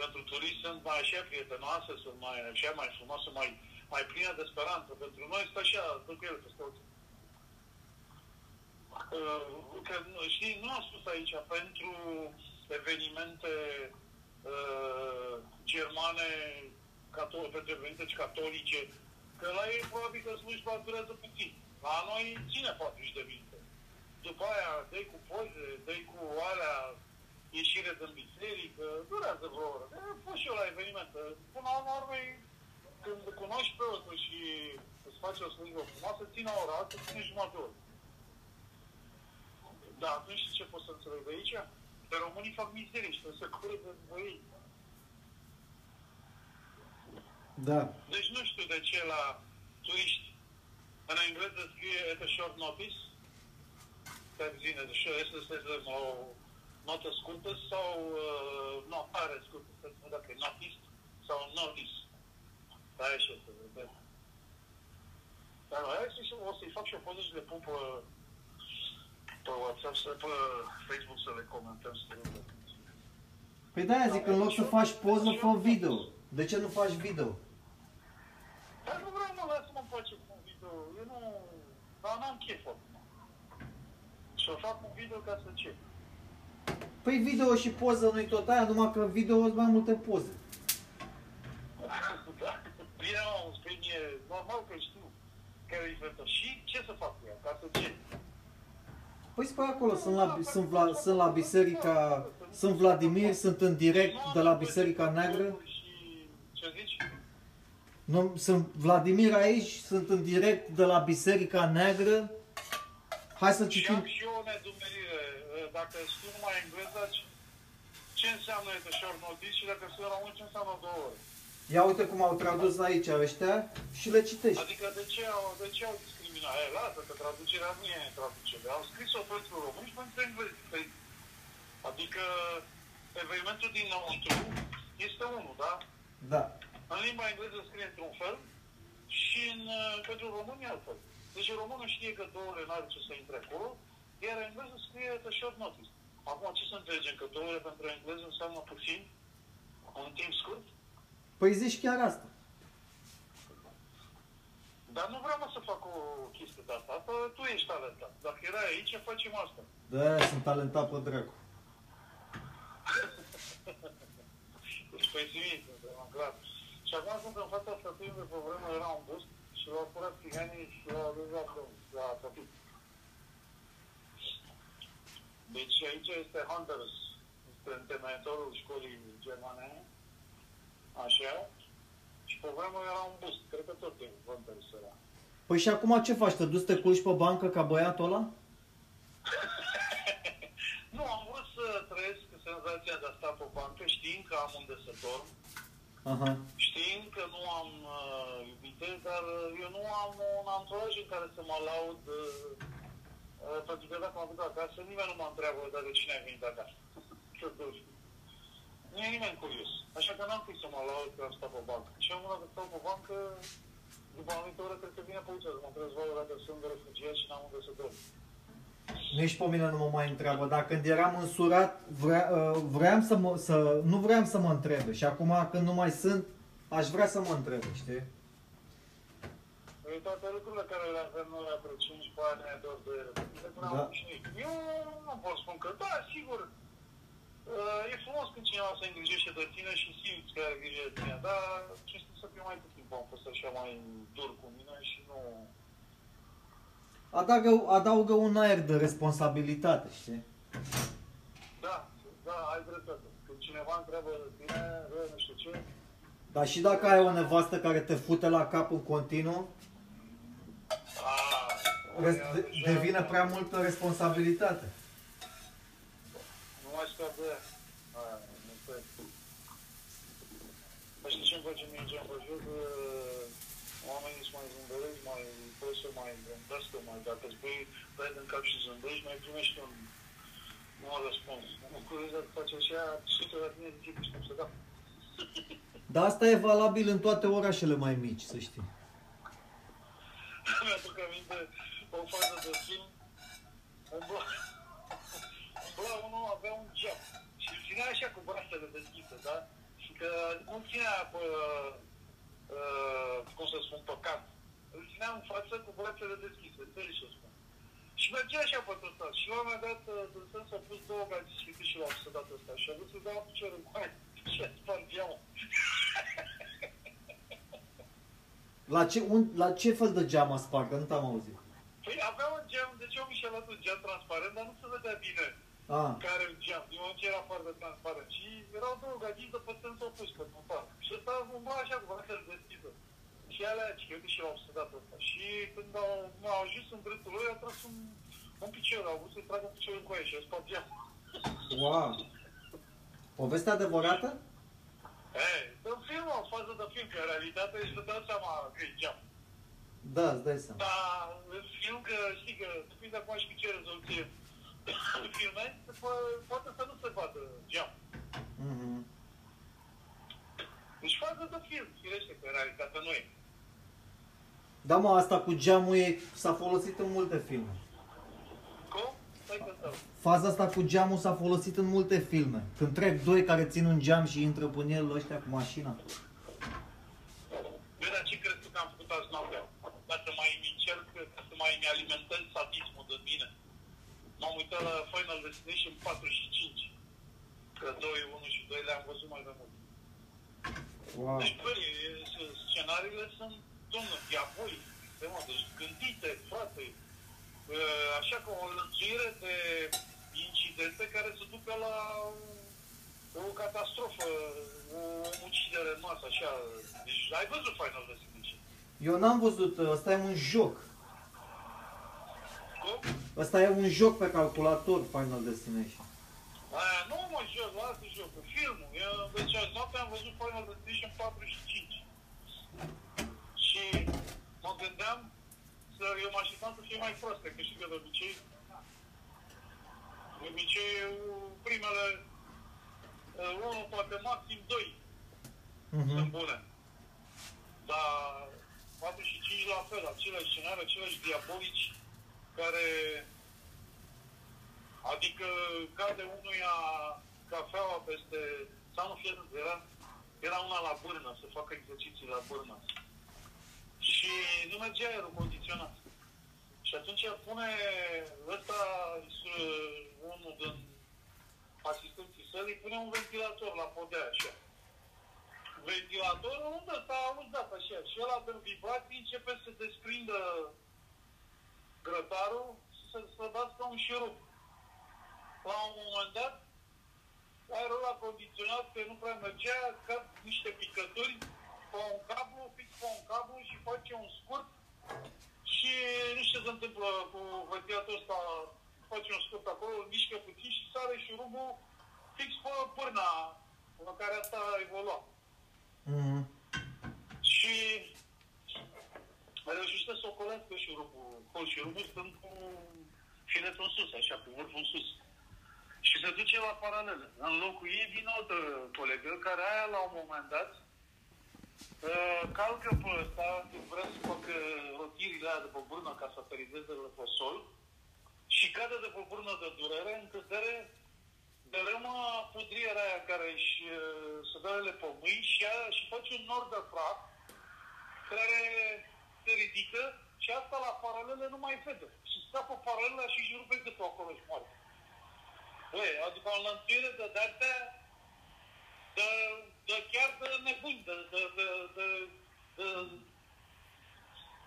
pentru turiști sunt mai așa prietenoase, sunt mai așa, mai frumoase, mai, mai pline de speranță. Pentru noi stă așa, stă cu ele peste ochi. Uh, Că, nu- știi, nu am spus aici, pentru evenimente uh, germane, catol- pentru evenimente catolice, că la ei probabil că slujba durează puțin. La noi ține 40 de minute. După aia dai cu poze, dai cu alea, ieșire din biserică, durează vreo oră. E, fost și eu la evenimente. Până la urmă, când cunoști preotul și îți faci o slujbă frumoasă, ține o oră, altă ține jumătate de oră. Da, atunci știi ce pot să înțeleg de aici? Că românii fac mizerii și trebuie să cură de voi. Da. Deci nu știu de ce la turiști short notice, care zine de show, este să dăm o notă scurtă sau uh, notare scurtă, să spun dacă e notice sau notice. Da, așa să vedem. Dar hai să o să-i fac și o poză și le pun pe, pe WhatsApp, să, pe Facebook să le comentăm, să le Păi de-aia zic, în loc să faci poză, fă video. De ce nu faci video? Dar nu vreau, mă, lasă-mă în pace cu un video. Eu nu... Dar n-am chef acum. Și o fac un video ca să ce? Păi video și poză nu-i tot aia, numai că video sunt mai multe poze. da. Bine, mă, îmi spui mie, normal că știu care e diferența. Și ce să fac cu ea? Ca să ce? Păi spui acolo, sunt la, sunt, Vla, sunt la biserica, sunt Vladimir, sunt în direct de la Biserica Neagră. Și ce zici? Nu, sunt Vladimir aici, sunt în direct de la Biserica Neagră. Hai să Și citim. am și eu o nedumerire. Dacă știu numai engleză, ce înseamnă the short notice și dacă sunt român, ce înseamnă două ore? Ia uite cum au tradus aici ăștia și le citești. Adică de ce au, de ce au discriminat? E, lasă că traducerea nu e traducere. Au scris-o pentru români și pentru englezi. Păi, Adică evenimentul dinăuntru este unul, da? Da. În limba engleză scrie într-un fel și în, uh, pentru români altfel. Deci românul știe că două ore n-are ce să intre acolo, iar în engleză scrie the short notice. Acum ce să înțelegem? Că două ore pentru engleză înseamnă puțin? Un timp scurt? Păi zici chiar asta. Dar nu vreau mă, să fac o chestie de asta. Asta tu ești talentat. Dacă erai aici, facem asta. Da, sunt talentat pe dracu. Deci pe zi, clar. Și acum sunt în fața statuii de pe vreme era un bust și l-au furat țiganii și l-au adus la, la statuii. Deci aici este Hunters, este întemeitorul școlii germane, așa, și pe vreme era un bust, cred că tot e Hunters era. Păi și acum ce faci? Te duci să te culci pe bancă ca băiatul ăla? Nu, am vrut să trăiesc senzația de a sta pe bancă, știind că am unde să dorm, Aha. știind că nu am uh, iubite, dar uh, eu nu am un anturaj în care să mă laud, uh, uh, pentru că dacă mă duc acasă, nimeni nu mă întreabă dacă cine a venit acasă. Să duci. Nu e nimeni curios. Așa că n-am timp să mă laud că am stat pe bancă. Și am dacă stau pe bancă, după anumite ore, cred că vine poliția să mă întreb dacă sunt refugiat și n-am unde să dorm. Nici pe mine nu mă mai întreabă. Dar când eram însurat, vrea, uh, vreau să mă, să, nu vreau să mă întrebe. Și acum când nu mai sunt, aș vrea să mă întrebe, știi? Păi toate lucrurile care le avem noi acum 15 ani ne dor de ele. Pentru că Da. n-am obișnuit. Eu nu pot spun că, da, sigur, uh, e frumos când cineva se îngrijește de tine și simți că are grijă de tine, dar cinstit să fiu mai puțin am fost așa mai dur cu mine și nu... Adaugă, adaugă un aer de responsabilitate, știi? Da, da, ai dreptate. Când cineva întreabă de tine, bă, nu știu ce, Dar și dacă ai o nevastă care te fute la cap în continuu, a, res- aia de- deja- devine prea multă responsabilitate. Nu mai scap de ea. Aia, nu știu. Păi știi ce îmi place mie ce îmi jur? Oamenii sunt mai zâmbăreți, mai pot să mai gândească, mai dacă îți pui dai din cap și zâmbești, mai primești un, un răspuns. Mă curios dacă face așa, sute la tine zice că știu să da. Dar asta e valabil în toate orașele mai mici, să știi. Mi-aduc aminte o fază de film, umbla, umbla unul avea un geam și îl ținea așa cu brațele deschise, da? Și că nu ținea pe, uh, cum să spun, pe cap. Îl ținea în față cu brațele deschise, înțelegi ce spun. Și mergea așa pe tot ăsta. Și la un moment dat, uh, din sens, s-a pus două gați și și l-a obsedat ăsta. Și a vrut să dea picior în coaie. Și a spart geamul. La ce, un, la ce fel de geam a spart? Că nu te-am auzit. Păi avea un geam, deci eu mi și-a luat un geam transparent, dar nu se vedea bine. Ah, care îl geam, din moment ce era foarte transparent. Și erau două gagici de pe sens opus, pe un parc. Și ăsta umbla așa cu brațele deschise. Și alea, și eu și l-au obsedat ăsta. Și când au, m-au ajuns în dreptul lui, a tras un, un picior, au vrut să-i tragă piciorul în coaie și a spart geamul. wow. Poveste adevărată? Ei, în film, o fază de film, că în realitate își dădeau seama că e geam. Da, îți dai seama. Dar în film, că știi că depinde acum și cu ce rezoluție filme, se po- poate să nu se vadă geam. Mhm. Deci fază de film, firește că realitatea nu e. Da, mă, asta cu geamul e, s-a folosit în multe filme. Cum? Stai că stau. Faza asta cu geamul s-a folosit în multe filme. Când trec doi care țin un geam și intră pe el ăștia cu mașina. Bine, dar ce crezi tu că am făcut azi noaptea? Ca să mai îmi încerc, ca să mai îmi alimentez sadismul de mine. M-am uitat la Final Destination 4 și 5. Că 2, 1 și 2 le-am văzut mai de mult. Wow. Deci, băi, e- scenariile sunt, domnă, diabolice. Mă, deci gândite, frate, e, așa ca o lățuire de incidente care se ducă la o catastrofă, o ucidere în masă, așa. Deci, ai văzut Final Destination? Eu n-am văzut, ăsta e un joc. Cum? Ăsta e un joc pe calculator, Final Destination. Aia nu mă joc, lasă jocul, filmul. Eu, deci azi noapte am văzut Final Destination 4 și 5. Și mă gândeam să eu mă așteptam să fie mai proaste, că știi că de obicei de obicei primele 1, poate maxim 2 sunt Mhm. bune. Dar 4 și 5 la fel, aceleași scenarii, aceleași diabolici care adică cade unuia cafeaua peste sau nu fie era, era una la bârnă, să facă exerciții la bârnă. Și nu mergea aerul condiționat. Și atunci pune ăsta, uh, unul din asistenții sălii, pune un ventilator la podea așa ventilatorul unde s-a auzat așa și ăla din vibrații începe să desprindă grătarul și să se dască un șurub. La un moment dat, aerul ăla condiționat, că nu prea mergea, cad niște picături pe un cablu, fix pe un cablu și face un scurt și nu știu ce se întâmplă cu ventilatorul ăsta, face un scurt acolo, îl mișcă puțin și sare șurubul fix pe pârna în care asta a evoluat. Mhm. Și reușește să ocolească șurubul, cu șurubul stând cu filetul în sus, așa, cu vârful în sus. Și se duce la paralelă. În locul ei vine o altă colegă care aia la un moment dat uh, calcă pe ăsta, când vrea să facă rotirile aia de pe burnă ca să aterizeze pe sol și cade de pe burnă de durere în cădere dărâmă pudrierea aia care își uh, se dă pe mâini și, ea, și face un nor de praf care se ridică și asta la paralele nu mai vede. Și scapă paralela și își rupe gâtul acolo și moare. Băi, adică o înlănțuire de de-astea de, de chiar de nebuni, de, de, de, de, de,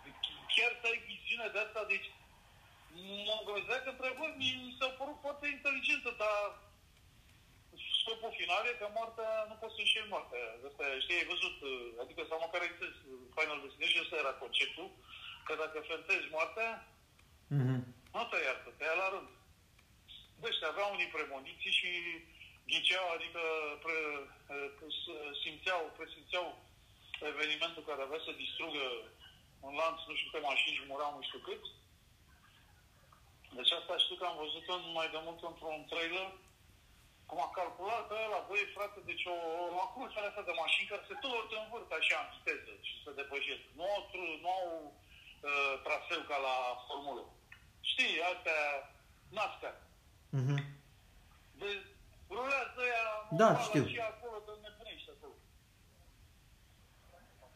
de chiar să ai viziune de asta, deci mă îngrozea că întrebări mi s-a părut foarte inteligentă, dar scopul final e că moartea nu poți să înșeli moartea. Asta, știi, ai văzut, uh, adică sau măcar ai înțeles uh, Final Destination, ăsta era conceptul, că dacă fentezi moartea, Mhm. nu te iartă, te ia la rând. Bă, ăștia aveau unii premoniții și ghiceau, adică pre, uh, s- simțeau, presimțeau evenimentul care avea să distrugă un lanț, nu știu câte mașini și murau nu știu cât. Deci asta știu că am văzut-o mai de mult într-un trailer cum a calculat ăla, băi frate, deci o, o cursele astea de mașini care se tot învârt așa în viteză și se depășesc. Nu au, tru- nu au uh, traseu ca la formulă. Știi, astea NASCAR. Mhm. De, rulează ăia Da, moară știu. și acolo, de nebunești acolo.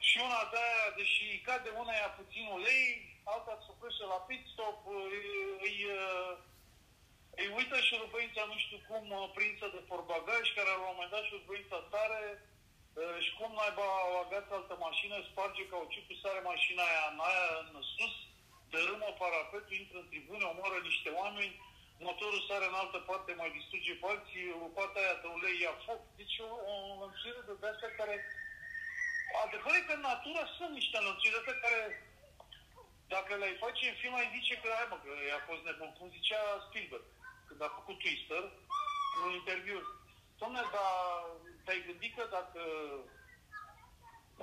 Și una de aia, deși cade una ea puțin ulei, alta se oprește la pit stop, îi, îi, uh, îi uită și rubăința, nu știu cum, uh, prinsă de porbagaj, care la un moment dat și rubăința tare, uh, și cum naiba o agață altă mașină, sparge cauciucul, sare mașina aia în aia în sus, dărâmă parapetul, intră în tribune, omoară niște oameni, motorul sare în altă parte, mai distruge pe alții, lopata aia de ulei ia foc. Deci o, o înlănțuire de astea care... Adevărul e că în natură sunt niște înlănțuiri astea care dacă le-ai face în film, ai zice că, hai mă, că a fost nebun, cum zicea Spielberg, când a făcut Twister, în interviu. Dom'le, dar te-ai gândit că dacă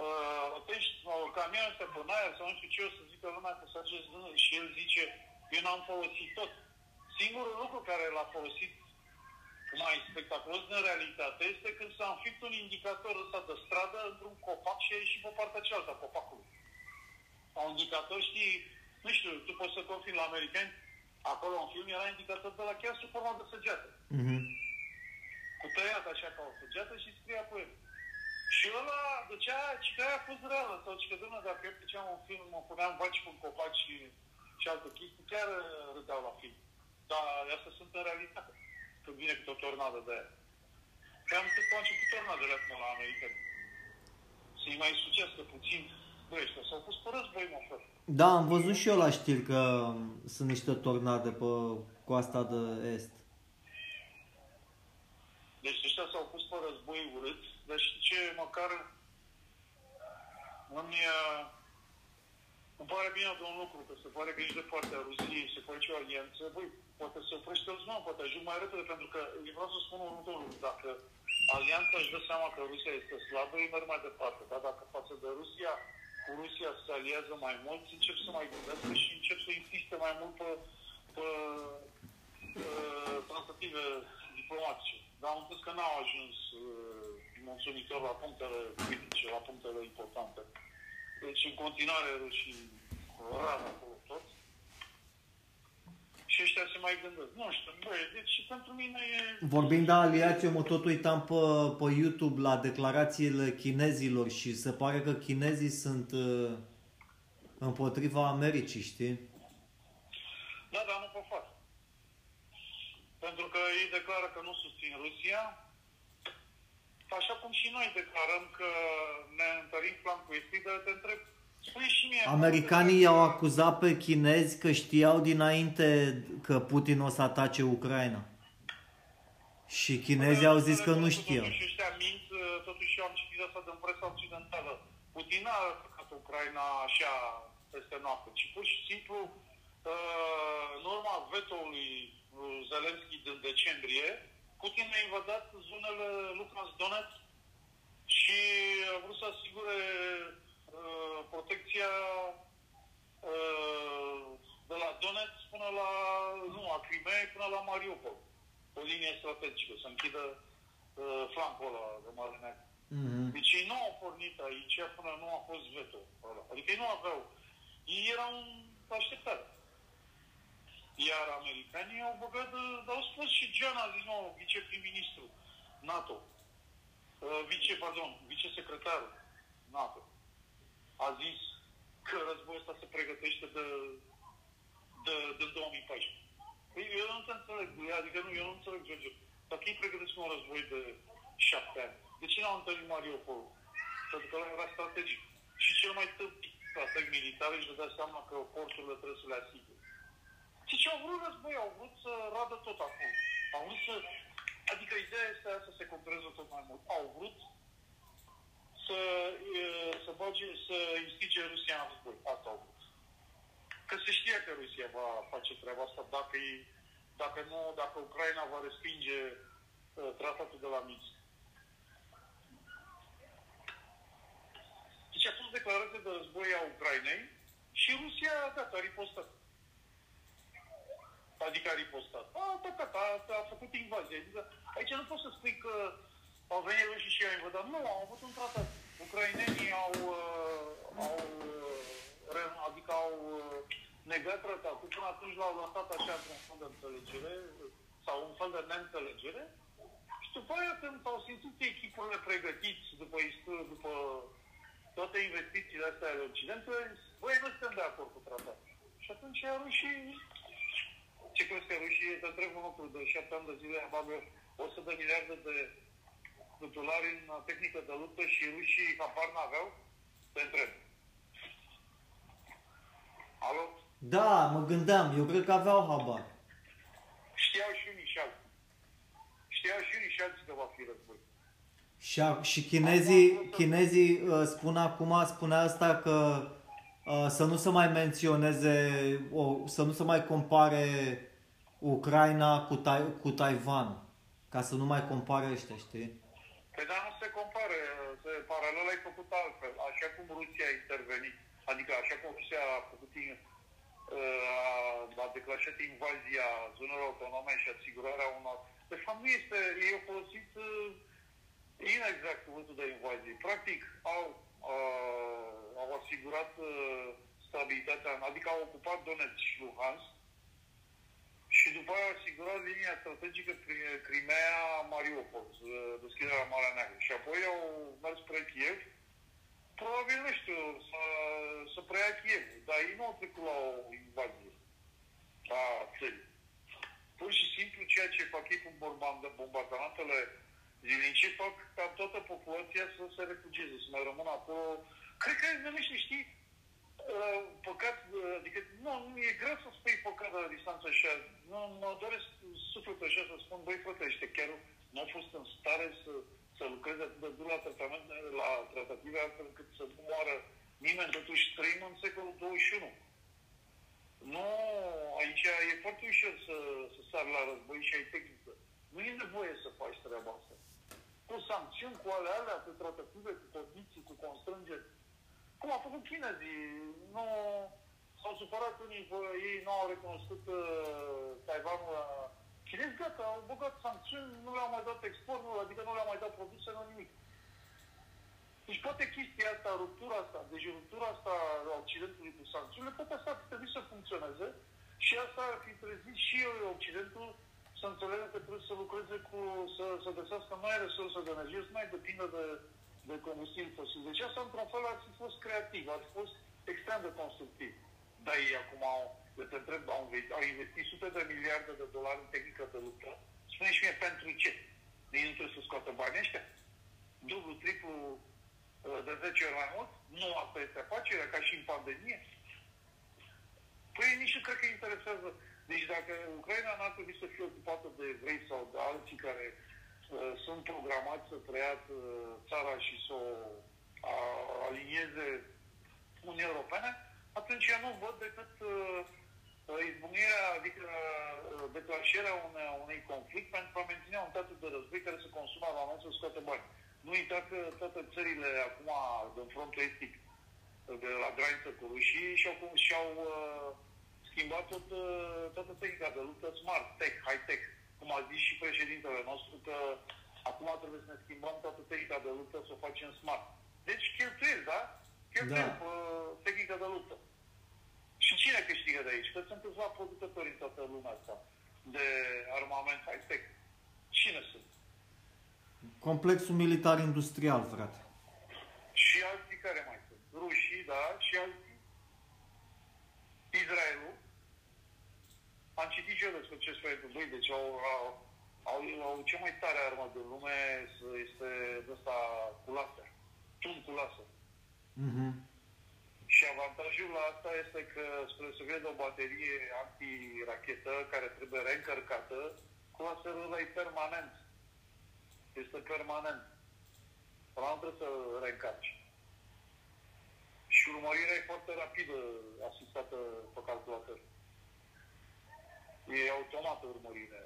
uh, oprești uh, camionul ăsta pe aer sau nu știu ce, o să zică lumea că să faceți și el zice, eu n-am folosit tot. Singurul lucru care l-a folosit mai spectaculos în realitate este când s-a înfipt un indicator ăsta de stradă într-un copac și a ieșit pe partea cealaltă a copacului. Un indicator, știi, nu știu, tu poți să confirmi la americani, acolo în film era indicator de la chiar sub forma de săgeată. Mhm. Cu tăiat așa ca o săgeată și scria pe el. Și ăla, de ce aia, ce că aia a fost reală, sau ce că, domnule, dacă eu făceam un film, mă puneam vaci pe un copac și, și alte chestii, chiar uh, râdeau la film. Dar astea sunt în realitate, când vine cu o tornadă de aia. Cam cât au început tornadele acum la America. Să-i mai sucească puțin, băi, ăștia s-au pus pe război, mă, frate. Da, am văzut și eu la știri că sunt niște tornade pe coasta de est. Deci ăștia s-au pus pe război urât, dar știi ce, măcar îmi, uh, îmi pare bine de un lucru, că se pare că ești de partea Rusiei, se face o alianță, băi, poate se oprește Osman, poate ajung mai repede, pentru că eu vreau să spun următorul lucru, dacă alianța își dă seama că Rusia este slabă, ei merg mai departe, dar dacă față de Rusia, cu Rusia se aliază mai mult, încep să mai gândească și încep să insiste mai mult pe, pe, pe tratative diplomatice. Dar am spus că n-au ajuns uh, mulțumitor la punctele critice, la punctele importante. Deci, în continuare, rușii rada acolo tot. Și ăștia se mai gândesc. Nu știu, băi, deci pentru mine e... Vorbind de aliați, eu mă tot uitam pe, pe YouTube la declarațiile chinezilor și se pare că chinezii sunt uh, împotriva Americii, știi? Da, dar nu pe față. Pentru că ei declară că nu susțin Rusia, așa cum și noi declarăm că ne întărim flancul estic, dar te întreb, spune și mie... Americanii i-au acuzat pe chinezi că știau dinainte că Putin o să atace Ucraina. Și chinezii au zis că nu știau. Totuși ăștia mint, totuși eu am citit asta din presa occidentală. Putin a atacat Ucraina așa peste noapte, ci pur și simplu uh, în urma vetoului lui Zelensky din decembrie, Putin a invadat zonele Luhansk Donetsk și a vrut să asigure uh, protecția uh, de la Donetsk până la, nu, a Crimea până la Mariupol. O linie strategică, să închidă uh, flancul ăla de Mare Neagră. Mhm. Deci ei nu au pornit aici până nu a fost veto. ăla. Adică ei nu aveau. Ei erau în așteptare. Iar americanii au băgat, uh, au spus și John a zis, nou, viceprim-ministru NATO, uh, vice, pardon, vicesecretarul NATO, a zis că războiul ăsta se pregătește de, de, de 2014. Păi eu nu te înțeleg, adică nu, eu nu înțeleg, George. Dacă ei pregătesc un război de șapte ani, de ce n-au întâlnit Mariupol? Pentru că ăla era strategic. Și cel mai tâmpit strateg militar își dădea seama că porturile trebuie să le asigure. Și ce au vrut război, au vrut să radă tot acolo. Au vrut să... Adică ideea este aia să se controleze tot mai mult. Au vrut să, e, să bage, să instige Rusia în război. Asta au vrut. Că se știa că Rusia va face treaba asta dacă, e, dacă nu, dacă Ucraina va respinge uh, tratatul de la Minsk. Deci a fost declarație de război a Ucrainei și Rusia, gata, a ripostat. Adică a ripostat. A atacat, a, a făcut invazie. Adică aici nu poți să spui că au venit rușii și au invadat. Nu, au avut un tratat. Ucrainenii au, uh, au uh, adică au uh, negat tratatul. Până atunci l-au lăsat așa într-un fel de înțelegere sau un fel de neînțelegere. Și după aia când s-au simțit echipurile pregătiți după, istorie, după toate investițiile astea ale Occidentului, băi, nu suntem de acord cu tratatul. Și atunci rușii ce crezi că rușii, te întreb un lucru, de șapte ani de zile bagă 100 de miliarde de, de dolari în tehnică de luptă și rușii habar n-aveau? Te întreb. Alo? Da, mă gândeam, eu cred că aveau habar. Știau și unii și alții. Știau și unii și alții că va fi război. Și, a, și chinezii, chinezii uh, spun acum, spune asta că uh, să nu se mai menționeze, o, să nu se mai compare Ucraina cu, tai, cu Taiwan, ca să nu mai compare ăștia, știi? Păi dar nu se compară, se, paralel ai făcut altfel, așa cum Rusia a intervenit, adică așa cum Rusia a făcut in, a, a declanșat invazia zonelor autonome și asigurarea unor... De fapt nu este, ei au folosit uh, inexact cuvântul de invazie. Practic au, uh, au asigurat uh, stabilitatea, adică au ocupat Donetsk și Luhansk, și după aia a asigurat linia strategică Crimea-Mariupol, deschiderea Marea Neagră. Și apoi au mers spre Kiev, probabil, nu știu, să, să preia Kiev, dar ei nu au trecut la o invazie a țării. Pur și simplu ceea ce fac ei cu bombardamentele zilnice fac ca toată populația să se refugieze, să mai rămână acolo. Cred că nu știi, Uh, păcat, uh, adică nu, nu e greu să spui păcat la distanță așa. Nu, mă doresc sufletul așa să spun, băi frate, ăștia chiar nu au fost în stare să, să lucreze atât de dur la tratament, la tratative, astfel încât să nu moară nimeni, totuși trăim în secolul 21. Nu, aici e foarte ușor să, să sar la război și ai tehnică. Nu e nevoie să faci treaba asta. Cu sancțiuni, cu ale alea, cu tratative, cu condiții, cu constrângeri cum a făcut chinezii. Nu, s-au supărat unii că ei nu au recunoscut uh, Taiwanul la chinezi, gata, au băgat sancțiuni, nu le-au mai dat export, nu, adică nu le-au mai dat produse, nu nimic. Deci poate chestia asta, ruptura asta, deci ruptura asta a Occidentului cu sancțiunile, poate asta ar trebui să funcționeze și asta ar fi trezit și eu, Occidentul să înțeleagă că trebuie să lucreze cu, să, să găsească noi resurse de energie, să mai depindă de de combustibil fosil. Deci asta, într-un fel, ar fi fost creativ, ar fi fost extrem de constructiv. Dar ei acum au, eu te întreb, au, au investit sute de miliarde de dolari în tehnică de luptă. spune și mie pentru ce? Ei nu trebuie să scoată bani ăștia? Dublu, triplu, uh, de 10 ori mai mult? Nu asta este afacerea, ca și în pandemie? Păi nici nu cred că interesează. Deci dacă Ucraina n-ar trebui să fie ocupată de evrei sau de alții care Uh, sunt programați să trăiască țara și să o alinieze Uniunea Europene, atunci eu nu văd decât uh, izbucnirea, adică uh, declanșarea unei, unei conflict pentru a menține un status de război care se consumă la moment să scoate bani. Nu uita că toate țările acum din frontul estic, de la graniță cu rușii, și-au, și-au uh, schimbat tot, uh, toată tehnica de luptă smart, tech, high-tech cum a zis și președintele nostru, că acum trebuie să ne schimbăm toată tehnica de luptă, să o facem smart. Deci cheltuieli, da? Cheltuieli da. tehnica de luptă. Și cine câștigă de aici? Că sunt câțiva producători în toată lumea asta de armament high-tech. Cine sunt? Complexul militar-industrial, frate. Și alții care mai sunt? Rușii, da, și alții. Israelul, am citit și eu despre ce spune băi, deci au, au, au, au cea mai tare armă din lume, este ăsta cu laser, tun cu laser. Mm-hmm. Și avantajul la asta este că spre să vede o baterie anti-rachetă care trebuie reîncărcată, cu laserul ăla e permanent. Este permanent. Până nu trebuie să reîncarci. Și urmărirea e foarte rapidă, asistată pe calculator. E automată urmărirea.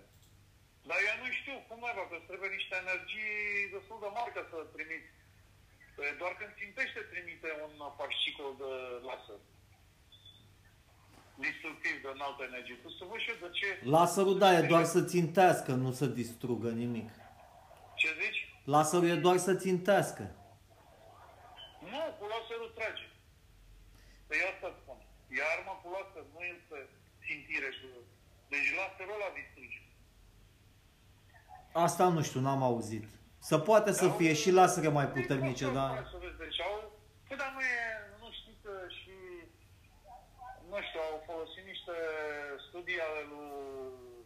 Dar eu nu știu cum mai că trebuie niște energii destul de mari ca să trimiți. Doar când țintește trimite un fascicol de laser destructiv de înaltă energie. Tu să văd și de ce... Laserul, da, e doar să țintească, nu să distrugă nimic. Ce zici? Laserul e doar să țintească. Nu, cu laserul trage. Păi asta spun. E arma cu laser, nu este țintire cu deci laserul ăla distruge. Asta nu știu, n-am auzit. Să poate să fie și lasere mai puternice, da? Deci au, păi, dar nu e, nu știi că și, nu știu, au folosit niște studii ale lui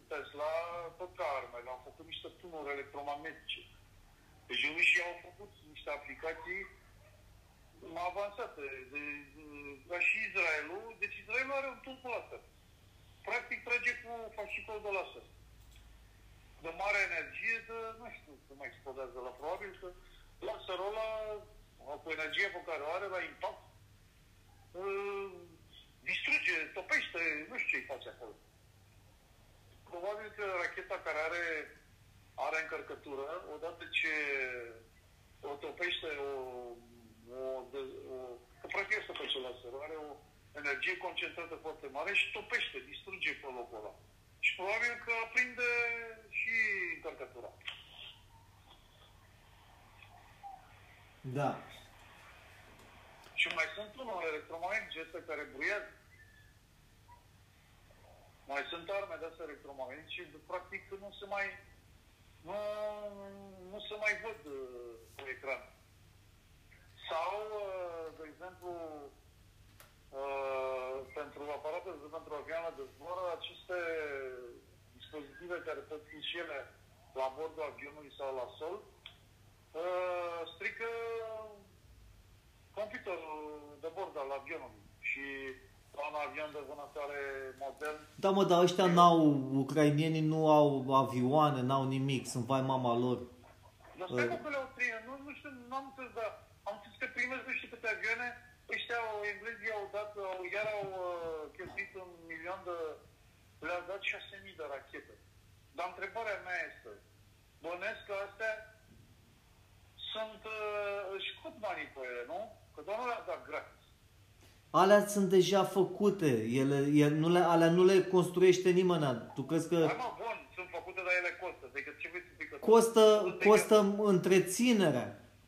Tesla tot ca armele, au făcut niște tunuri electromagnetice. Deci și au făcut niște aplicații mai avansate. De, de, ca și Israelul, deci Israelul are un tun cu laser practic trage cu fascicol de laser. De mare energie, de, nu știu cum explodează la probabil că laserul ăla, cu energie pe care o are la impact, distruge, topește, nu știu ce-i face acolo. Probabil că racheta care are, are încărcătură, odată ce o topește, o, o, o, o protestă pe celălalt, are o energie concentrată foarte mare și topește, distruge pe locul ăla. Și probabil că aprinde și încărcătura. Da. Și mai sunt unul electromagnetice ăsta care bruiază. Mai sunt arme de astea electromagnetice și practic nu se mai nu, nu se mai văd uh, pe ecran. Sau, uh, de exemplu, uh, pentru aparate pentru avioane de zbor, aceste dispozitive care pot fi și ele la bordul avionului sau la sol, strică computerul de bord al avionului și un avion de vânătoare modern. Da, mă, dar ăștia n-au, ucrainienii nu au avioane, n-au nimic, sunt vai mama lor. Dar stai mă, că le-au trăit, nu, nu știu, n-am înțeles, dar am înțeles că primesc nu știu câte avioane, ăștia au, englezii au dat, au, iar au uh, cheltuit un milion de, le-au dat 6.000 de rachete. Dar întrebarea mea este, bănesc că astea sunt, uh, își scot banii pe ele, nu? Că doar nu le-a dat gratis. Alea sunt deja făcute, ele, ele, nu le, alea nu le construiește nimeni. Tu crezi că... Hai mă, bun, sunt făcute, dar ele costă. Adică ce vrei să zic? Costă, costă întreținerea,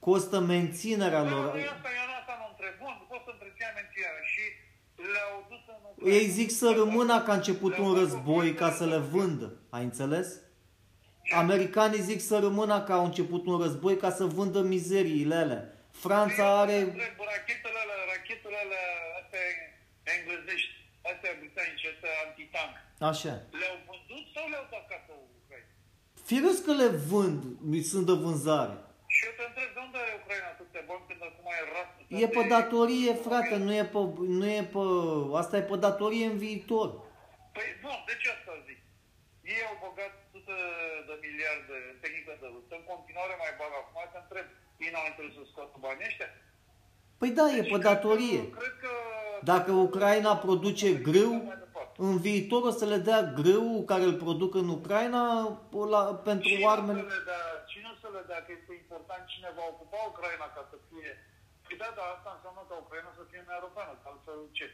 costă menținerea lor. Nu, asta, eu asta nu întreb. Bun, costă întreținerea, menținerea și le-au dus în Ei zic să rămână ca început un război ca să le vândă. Ai înțeles? Americanii zic să rămână ca au început un război ca să vândă mizeriile alea. Franța are... Rachetele alea, rachetele alea, astea englezești, astea britanice, astea antitank. Așa. Le-au vândut sau le-au dat ca să Ucraina? Firesc că le vând, sunt de vânzare. Și eu te întreb, de unde are Ucraina atâtea bani când acum e rasă? E pe datorie, frate, nu e pe, nu e pe... Asta e pe datorie în viitor. Păi, bun, de ce asta zic? Ei au băgat sute de miliarde în tehnică de luptă, în continuare mai bag acum, te întreb, ei n-au interes să scoată banii ăștia? Păi da, e pe datorie. Cred că... Dacă Ucraina produce grâu, în viitor o să le dea grâu care îl produc în Ucraina la, pentru cine armele... Să le dea, cine să le dea? Că este important cine va ocupa Ucraina ca să fie... Păi da, dar asta înseamnă că Ucraina să fie mai europeană, că altfel ce?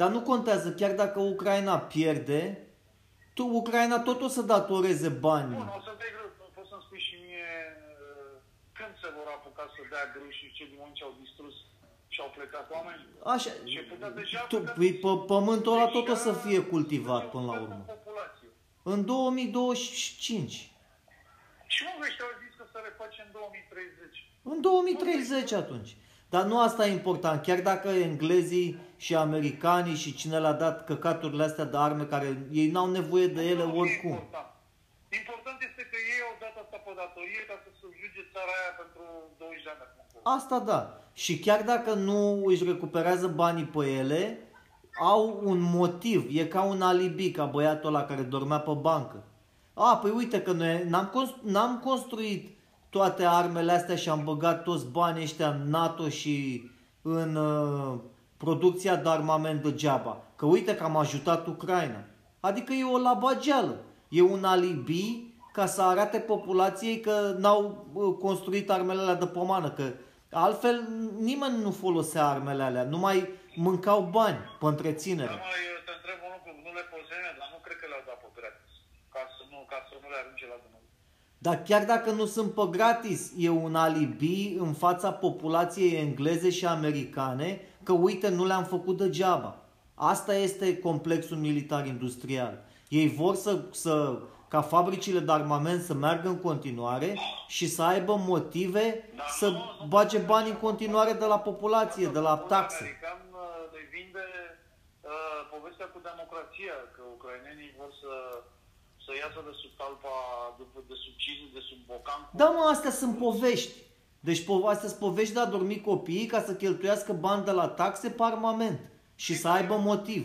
Dar nu contează, chiar dacă Ucraina pierde, tu, Ucraina tot o să datoreze bani. Bun, o să dai greu. Poți să-mi spui și mie uh, când se vor apuca să dea grâu și ce din moment ce au distrus și au plecat oameni? Așa, Și putea deja tu, plecat- păi, pe, pământul ăla tot o să deja fie cultivat e până la un urmă. în populație. În 2025. Și nu ăștia au zis că se reface în 2030. În 2030 atunci. Dar nu asta e important. Chiar dacă englezii și americanii și cine le-a dat căcaturile astea de arme care ei n-au nevoie de ele Nu e oricum. Important. important este că ei au dat asta pe datorie ca să subjuge țara aia pentru 20 de ani acum. încolo. Asta da. Și chiar dacă nu își recuperează banii pe ele, au un motiv. E ca un alibi, ca băiatul ăla care dormea pe bancă. A, păi uite că noi n-am, constru- n-am construit toate armele astea și am băgat toți banii ăștia în NATO și în uh, producția de armament degeaba. Că uite că am ajutat Ucraina. Adică e o labageală. E un alibi ca să arate populației că n-au uh, construit armele alea de pomană, că altfel nimeni nu folosea armele alea, numai mâncau bani pe întreținere. Dar mai eu te întreb un lucru, nu le pozene, dar nu cred că le-au dat pe gratis. Ca să nu, ca să nu le arunce la Dumnezeu. Dar chiar dacă nu sunt pe gratis, e un alibi în fața populației engleze și americane că uite, nu le-am făcut degeaba. Asta este complexul militar-industrial. Ei vor să, să, ca fabricile de armament să meargă în continuare și să aibă motive Dar să nu- nu bage putem bani în așa. continuare de la populație, de la Poporul taxe. american uh, le vinde uh, povestea cu democrația, că ucrainenii vor să, să iasă de sub talpa, de, de sub cizm, de sub bocan. Da, mă, astea sunt povești. Deci po- astea sunt povești de a dormi copiii ca să cheltuiască bani de la taxe pe armament și să aibă motiv.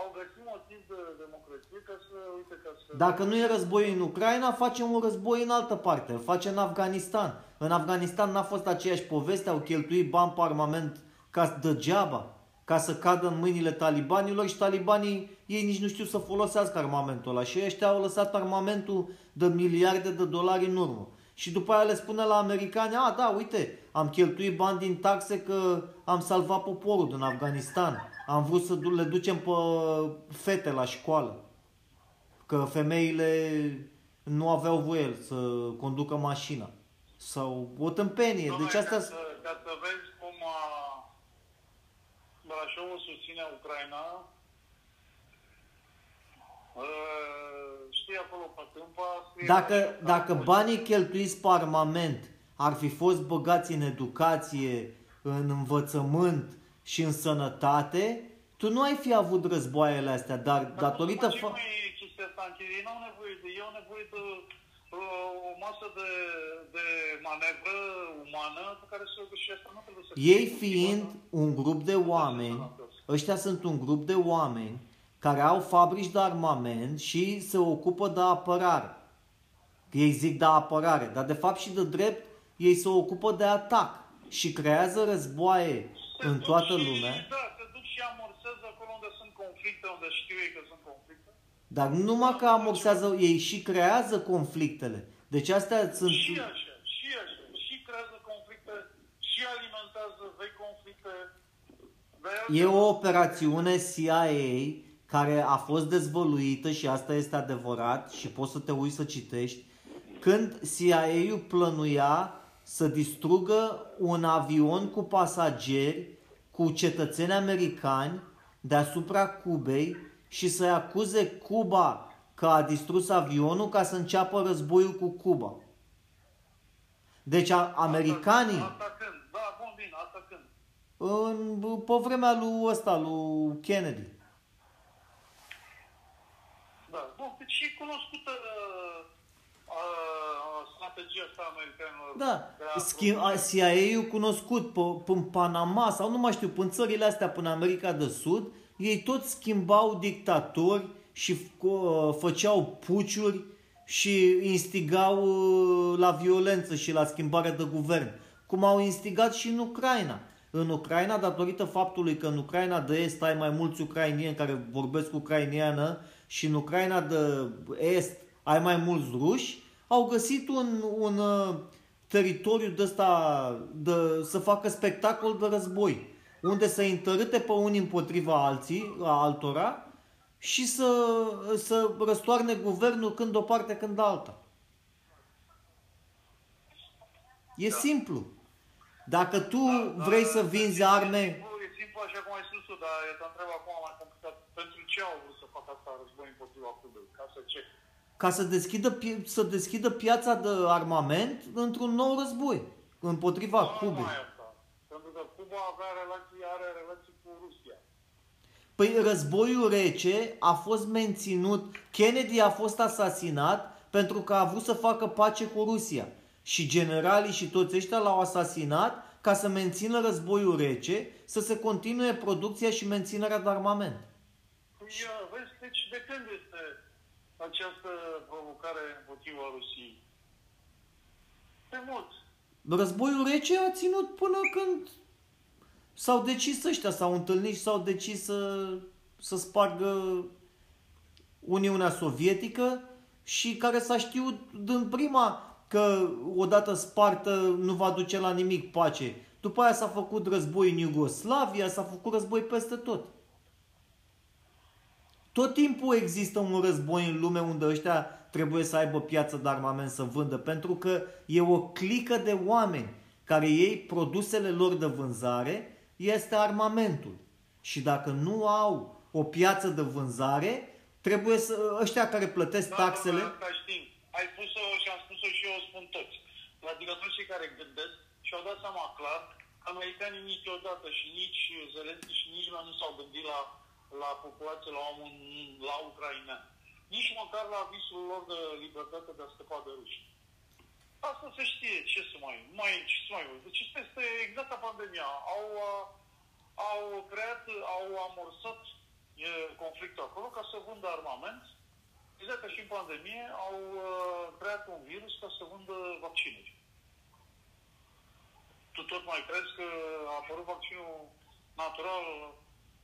Au găsit motiv de democrație ca să, uite, ca să... Dacă nu e război în Ucraina, facem un război în altă parte. Îl face în Afganistan. În Afganistan n-a fost aceeași poveste, au cheltuit bani pe armament ca degeaba, ca să cadă în mâinile talibanilor și talibanii, ei nici nu știu să folosească armamentul ăla și ăștia au lăsat armamentul de miliarde de dolari în urmă. și după aia le spune la americani, a, da, uite, am cheltuit bani din taxe că am salvat poporul din Afganistan. Am vrut să le ducem pe fete la școală. Că femeile nu aveau voie să conducă mașina. Sau o tâmpenie. Dom'le, Deci asta... Ca să, ca să vezi cum a... Brașovul susține Ucraina, uh, știi acolo pe câmpa, scrie Dacă, Brașov, dacă acolo. banii cheltuiți pe armament ar fi fost băgați în educație, în învățământ și în sănătate, tu nu ai fi avut războaiele astea, dar datorită... Dar cum Fa- facem noi chestia asta? Închide? Ei n-au nevoie de... Ei au nevoie de uh, o masă de, de manevră umană pe care să și asta nu trebuie să Ei fie fiind cultivată. un grup de oameni, ăștia sunt un grup de oameni care au fabrici de armament și se ocupă de apărare. Ei zic de apărare, dar de fapt și de drept ei se ocupă de atac și creează războaie Se în duc toată și, lumea. Da, se duc și amorsează acolo unde sunt conflicte, unde știu ei că sunt conflicte. Dar nu numai că amorsează, ei și creează conflictele. Deci astea sunt... Și așa, și așa. Și creează conflicte, și alimentează vei conflicte. De E o operațiune CIA care a fost dezvăluită și asta este adevărat și poți să te uiți să citești. Când CIA-ul plănuia să distrugă un avion cu pasageri, cu cetățeni americani deasupra Cubei și să-i acuze Cuba că a distrus avionul ca să înceapă războiul cu Cuba. Deci a, americanii... Asta când? Da, bun, bine, asta când? În, pe vremea lui ăsta, lui Kennedy. Da, bun, deci e cunoscută uh, uh, strategia asta americanilor. Da, de a Schimb, a- CIA-ul cunoscut pe, pe în Panama sau nu mai știu, pe în țările astea până America de Sud, ei toți schimbau dictatori și f- co- făceau puciuri și instigau uh, la violență și la schimbare de guvern. Cum au instigat și în Ucraina. În Ucraina, datorită faptului că în Ucraina de Est ai mai mulți ucrainieni care vorbesc ucrainiană și în Ucraina de Est ai mai mulți ruși, au găsit un, un uh, teritoriu de ăsta de, să facă spectacol de război, unde să întărâte pe unii împotriva alții, a altora și să, să răstoarne guvernul când o parte, când alta. E Da. simplu. Dacă tu vrei să vinzi arme, E simplu, e simplu așa cum ai spus tu, dar eu te întreb acum mai complicat. Pentru ce au vrut să facă asta război împotriva Cubei? Ca să ce? ca să deschidă, pie- să deschidă piața de armament într-un nou război împotriva Nu Cubei. Numai asta. Pentru că Cuba avea relații, are relații cu Rusia. Păi războiul rece a fost menținut, Kennedy a fost asasinat pentru că a vrut să facă pace cu Rusia. Și generalii și toți ăștia l-au asasinat ca să mențină războiul rece, să se continue producția și menținerea de armament. Păi, ia, vezi, deci de când este această provocare împotriva Rusiei? De mult. Războiul rece a ținut până când s-au decis ăștia, s-au întâlnit și s-au decis să, să spargă Uniunea Sovietică și care s-a știut din prima că odată spartă nu va duce la nimic pace. După aia s-a făcut război în Iugoslavia, s-a făcut război peste tot. Tot timpul există un război în lume unde ăștia trebuie să aibă piață de armament să vândă, pentru că e o clică de oameni care ei produsele lor de vânzare este armamentul. Și dacă nu au o piață de vânzare, trebuie să ăștia care plătesc Da, taxele, Da, asta știm. Ai spus-o și am spus-o și eu o spun toți. Adică toți cei care gândesc și-au dat seama clar că americanii niciodată și nici Zelenski și nici mai nu s-au gândit la, la populație, la omul, la Ucraina. Nici măcar la visul lor de libertate de a scăpa de ruși. Asta se știe, ce să mai, mai, ce să mai Deci asta este exact ca pandemia. Au, uh, au creat, au amorsat e, conflictul acolo ca să vândă armament exact ca și în pandemie, au uh, creat un virus ca să vândă vaccinuri. Tu tot mai crezi că a apărut vaccinul natural,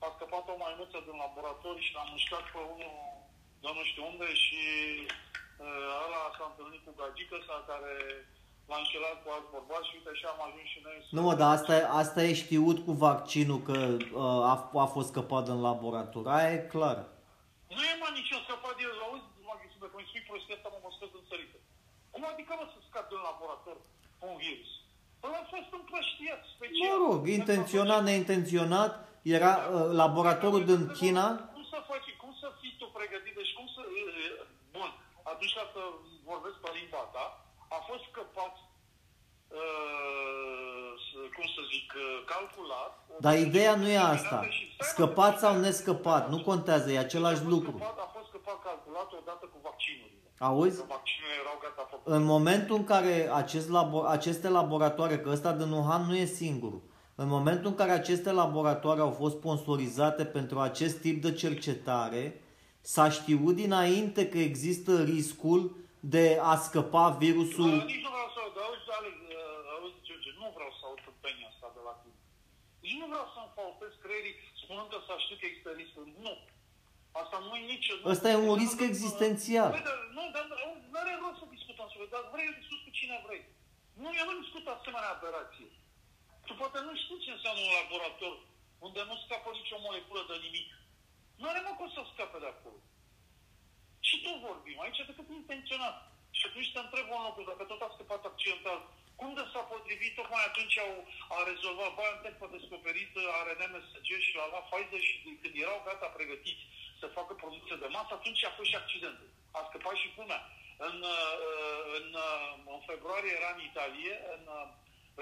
a scăpat o maimuță din laborator și l-a mușcat pe unul de nu știu unde și uh, ăla s-a întâlnit cu gagică sa care l-a înșelat cu alt bărbat și uite așa am ajuns și noi să... Nu mă, dar asta, e- asta e știut cu vaccinul că uh, a, a fost scăpat în laborator. Aia e clar. Nu e mai nici eu scăpat de el, auzi, mă gândesc, dacă îmi spui prostia asta, mă mă scăt în țărită. Cum adică mă să scap din laborator un virus? Păi a fost împrăștiat special. Mă rog, intenționat, neintenționat, era uh, laboratorul din China. Cum să faci, cum să fii tu pregătit, deci cum să... e, e, Bun, atunci ca să vorbesc pe limba ta, a fost scăpat, uh, să- cum să zic, uh, calculat. Dar ideea nu e asta. Și stai, mă, Scăpat că- sau nescăpat, nu contează, e același a fost lucru. Scăpat, a fost scăpat calculat odată cu vaccinurile. Auzi? Că vaccinurile erau gata făcute. În momentul în care acest labo- aceste laboratoare, că ăsta din Wuhan nu e singurul, în momentul în care aceste laboratoare au fost sponsorizate pentru acest tip de cercetare, s-a știut dinainte că există riscul de a scăpa virusul. Bă, Nici nu vreau să aud, auzi, Alex, uh, auzi, George, nu vreau să aud tâmpenia asta de la tine. Nici nu vreau să-mi faltez creierii spunând că s-a știut că există riscul. Nu. Asta nu e nici... nu- Ăsta e un risc existențial. Băi, dar, nu, dar nu are rost să discutăm sobre, dar vrei să discut cu cine vrei. Nu, eu nu discut asemenea aberație. Tu poate nu știi ce înseamnă un laborator unde nu scapă nicio moleculă de nimic. Nu are mă cum să scape de acolo. Și tu vorbim aici decât intenționat. Și atunci te întreb un lucru, dacă tot a scăpat accidental, cum de s-a potrivit, tocmai atunci au, a rezolvat BioNTech, a descoperit ARN MSG și l-a luat Pfizer și când erau gata pregătiți să facă producție de masă, atunci a fost și accidentul. A scăpat și culmea. În, uh, în, uh, în februarie era în Italie, în, uh,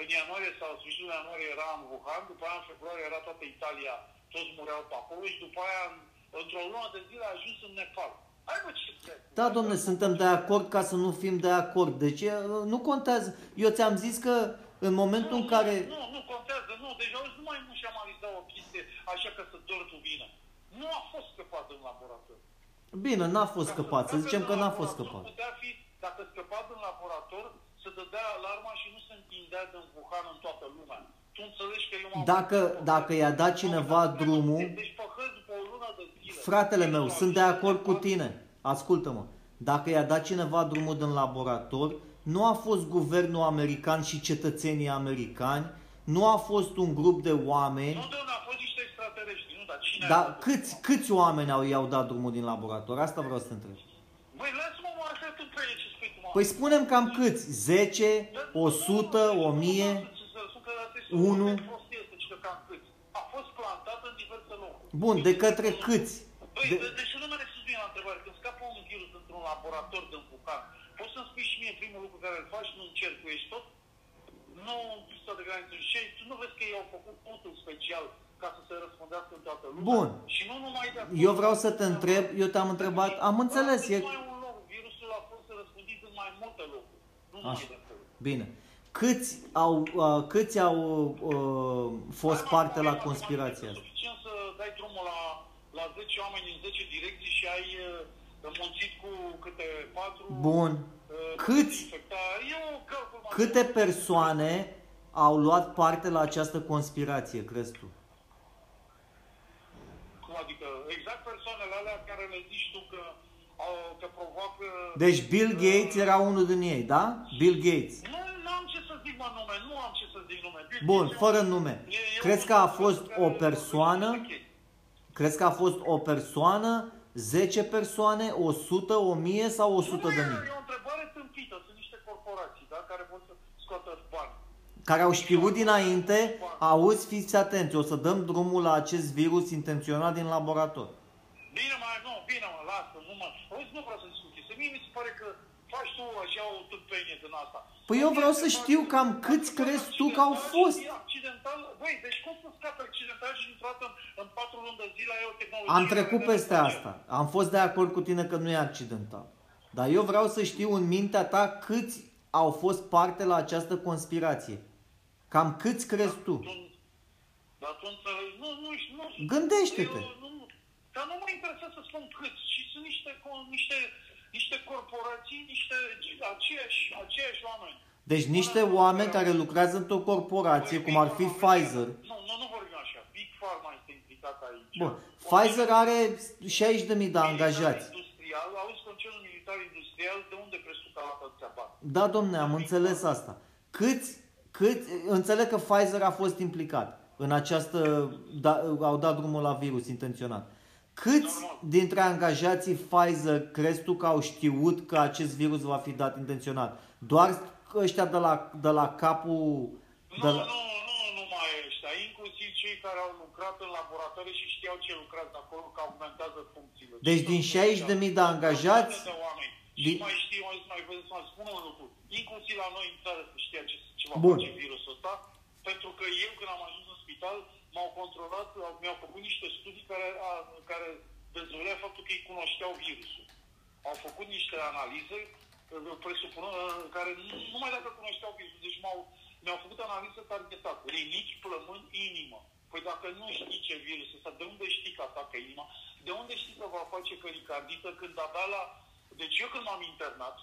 în ianuarie sau sfârșitul ianuarie era în Wuhan, după aia în februarie era toată Italia, toți mureau pe acolo și după aia în- într-o lună de zile a ajuns în Nepal. Hai mă, ce dracu. Da, domne, suntem de acord ca să nu fim de acord. Deci e, nu contează. Eu ți-am zis că în momentul în care... Nu, nu contează, nu. Deci auzi, nu mai nu și-am analizat o chestie așa că să dor tu vină. Nu a fost scăpat în laborator. Bine, n-a fost scăpat. Să Dacă zicem că în n-a fost laborator scăpat. Putea fi, dacă scăpat în laborator, să dădea alarma și nu se întindea din Wuhan în toată lumea. Tu înțelegi că eu m-am... Dacă, dacă i-a dat cineva drumul, Deci pe hăr după o lună de zile. fratele meu, Deci, sunt de acord cu tine. Ascultă-mă. Dacă i-a dat cineva drumul din laborator, nu a fost guvernul american și cetățenii americani, nu a fost un grup de oameni, Nu, domnule, a fost niște extraterestri, nu, dar cine a dar dat câți, câți oameni au i-au dat drumul din laborator? Asta vreau să te întreb. Băi, lasă-mă, mă, asta tu pe ce spui tu, mă. Păi spunem cam câți? 10, 100, 1000? Unu. A fost plantat în diverse locuri. Bun, de către câți? Băi, De- de... deci nu mă răspuns bine la întrebare. Când scapă un virus într-un laborator din Wuhan, poți să-mi spui și mie primul lucru care îl faci, nu încercuiești tot? Nu pista de graniță. Și tu nu vezi că ei au făcut punctul special ca să se răspundească în toată lumea? Bun. Și nu numai de Eu vreau să te întreb, eu te-am întrebat, am înțeles, e... Nu mai un loc. Virusul a fost răspândit în mai multe locuri. Nu numai Așa. de acolo. Bine. Câți au, uh, câți au uh, fost Hai, mă, parte la acum e conspirația asta? Suficient să dai drumul la, la 10 oameni în 10 direcții și ai uh, înmulțit cu câte 4... Bun. Câți, E o calcul mai câte mult. persoane au luat parte la această conspirație, crezi tu? Cum adică? Exact persoanele alea care le zici tu că au, că provoacă... Deci Bill Gates era unul din ei, da? Bill Gates. Nu, nu am ce să zic mă nume, nu am ce să zic nume. Bill Bun, Gates e fără un- nume. e- e Crezi un că a om fost care o vorbește persoană? chestii. Crezi că a fost o persoană, 10 persoane, 100, 1000 sau 100 de Nu, mii? E o întrebare tâmpită. Sunt niște corporații, da? Care pot să scoată bani. Care au știut dinainte, auzi, fiți atenți, o să dăm drumul la acest virus intenționat din laborator. Bine, mai nu, bine, mă, lasă, nu mă... Auzi, nu vreau să discut chestii. Mie mi se pare că faci tu așa o tâmpenie din asta. Păi eu vreau să știu cam câți crezi tu că au fost. E Accidental, băi, deci cum să scape accidental și intrat în, în patru luni de zile ai o tehnologie... Am trecut care peste ne- asta. Am fost de acord cu tine că nu e accidental. Dar eu vreau să știu în mintea ta câți au fost parte la această conspirație. Cam câți crezi tu? Tu, dar tu înțelegi, nu, nu, nu, Gândește-te. Eu, nu, dar nu mă interesează să spun câți, și sunt niște, co- niște, niște corporații, niște aceiași, aceiași oameni. Deci niște oameni care lucrează într-o corporație, cum ar fi Pfizer. Nu, nu, nu vorbim așa. Big Pharma este implicat aici. Bun, Pfizer are 60.000 de angajați. Militar industrial, auzi concernul militar industrial, de unde crezi tu că a luat atâția bani? Da, domne, am înțeles asta. Câți, câți, înțeleg că Pfizer a fost implicat în această, da, au dat drumul la virus intenționat. Câți Normal. dintre angajații Pfizer crezi tu că au știut că acest virus va fi dat intenționat? Doar ăștia de la, de la capul... De Nu, la... nu, nu, nu mai ăștia, inclusiv cei care au lucrat în laboratoare și știau ce lucrează acolo, că augmentează funcțiile. Deci Și din tot 60.000 de angajați, de oameni. din- Și mai știu, mai, mai vă să mai spun un lucru. Inclusiv la noi în țară se știa ce, ce va Bun. face virusul ăsta, pentru că eu când am ajuns în spital, m-au controlat, au- mi-au făcut niște studii care, a, care dezvăluia faptul că ei cunoșteau virusul. Au făcut niște analize, uh, presupunând, uh, care nu, numai dacă cunoșteau virusul, deci m-au, mi-au făcut analiză targetată. Rinichi, plămâni, inimă. Păi dacă nu știi ce virus ăsta, de unde știi că atacă inima? De unde știi că va face pericardită când abia la... Deci eu când m-am internat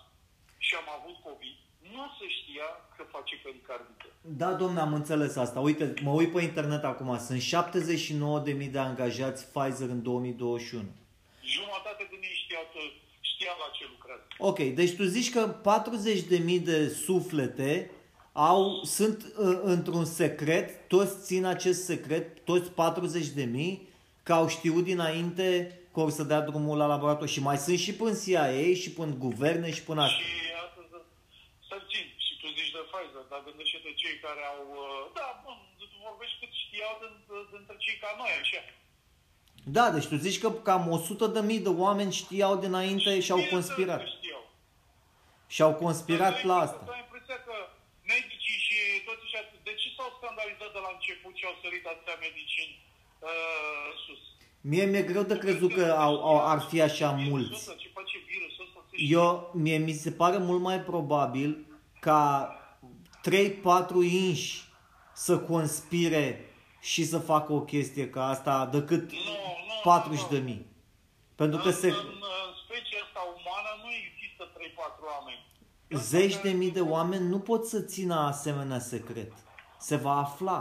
și am avut COVID, nu se știa că face pericardită. Da, domne, am înțeles asta. Uite, mă uit pe internet acum. Sunt 79.000 de angajați Pfizer în 2021. Jumătate din ei știau, că- știau la ce lucrează. Ok, deci tu zici că 40.000 de suflete au, sunt uh, într-un secret, toți țin acest secret, toți 40.000 că au știut dinainte că o să dea drumul la laborator. Și mai sunt și până CIA, și până guverne, și până asta. Și astăzi, să țin, și tu zici de Pfizer, dar gândește-te cei care au... uh, Da, bun, tu vorbești cât știau din, dintre cei ca noi, așa. Da, deci tu zici că cam 100.000 de oameni știau dinainte și au Bineînțeles conspirat. că Știau. Și au conspirat Dar la tu ai- asta. Tu ai impresia că medicii și toți ăștia, de ce s-au scandalizat de la început și au sărit atâția medici în uh, sus? Mie mi-e greu de crezut că au, au, ar fi așa Virusul mulți. ăsta, Ce face virusul ăsta? se știe. Eu, mie mi se pare mult mai probabil ca 3-4 inși să conspire și să facă o chestie ca asta decât Nu, nu, 40 de nu. mii. Pentru că în, se, în, în specia asta umană nu există 3-4 oameni. zeci de mii de oameni nu pot să țină asemenea secret. Se va afla.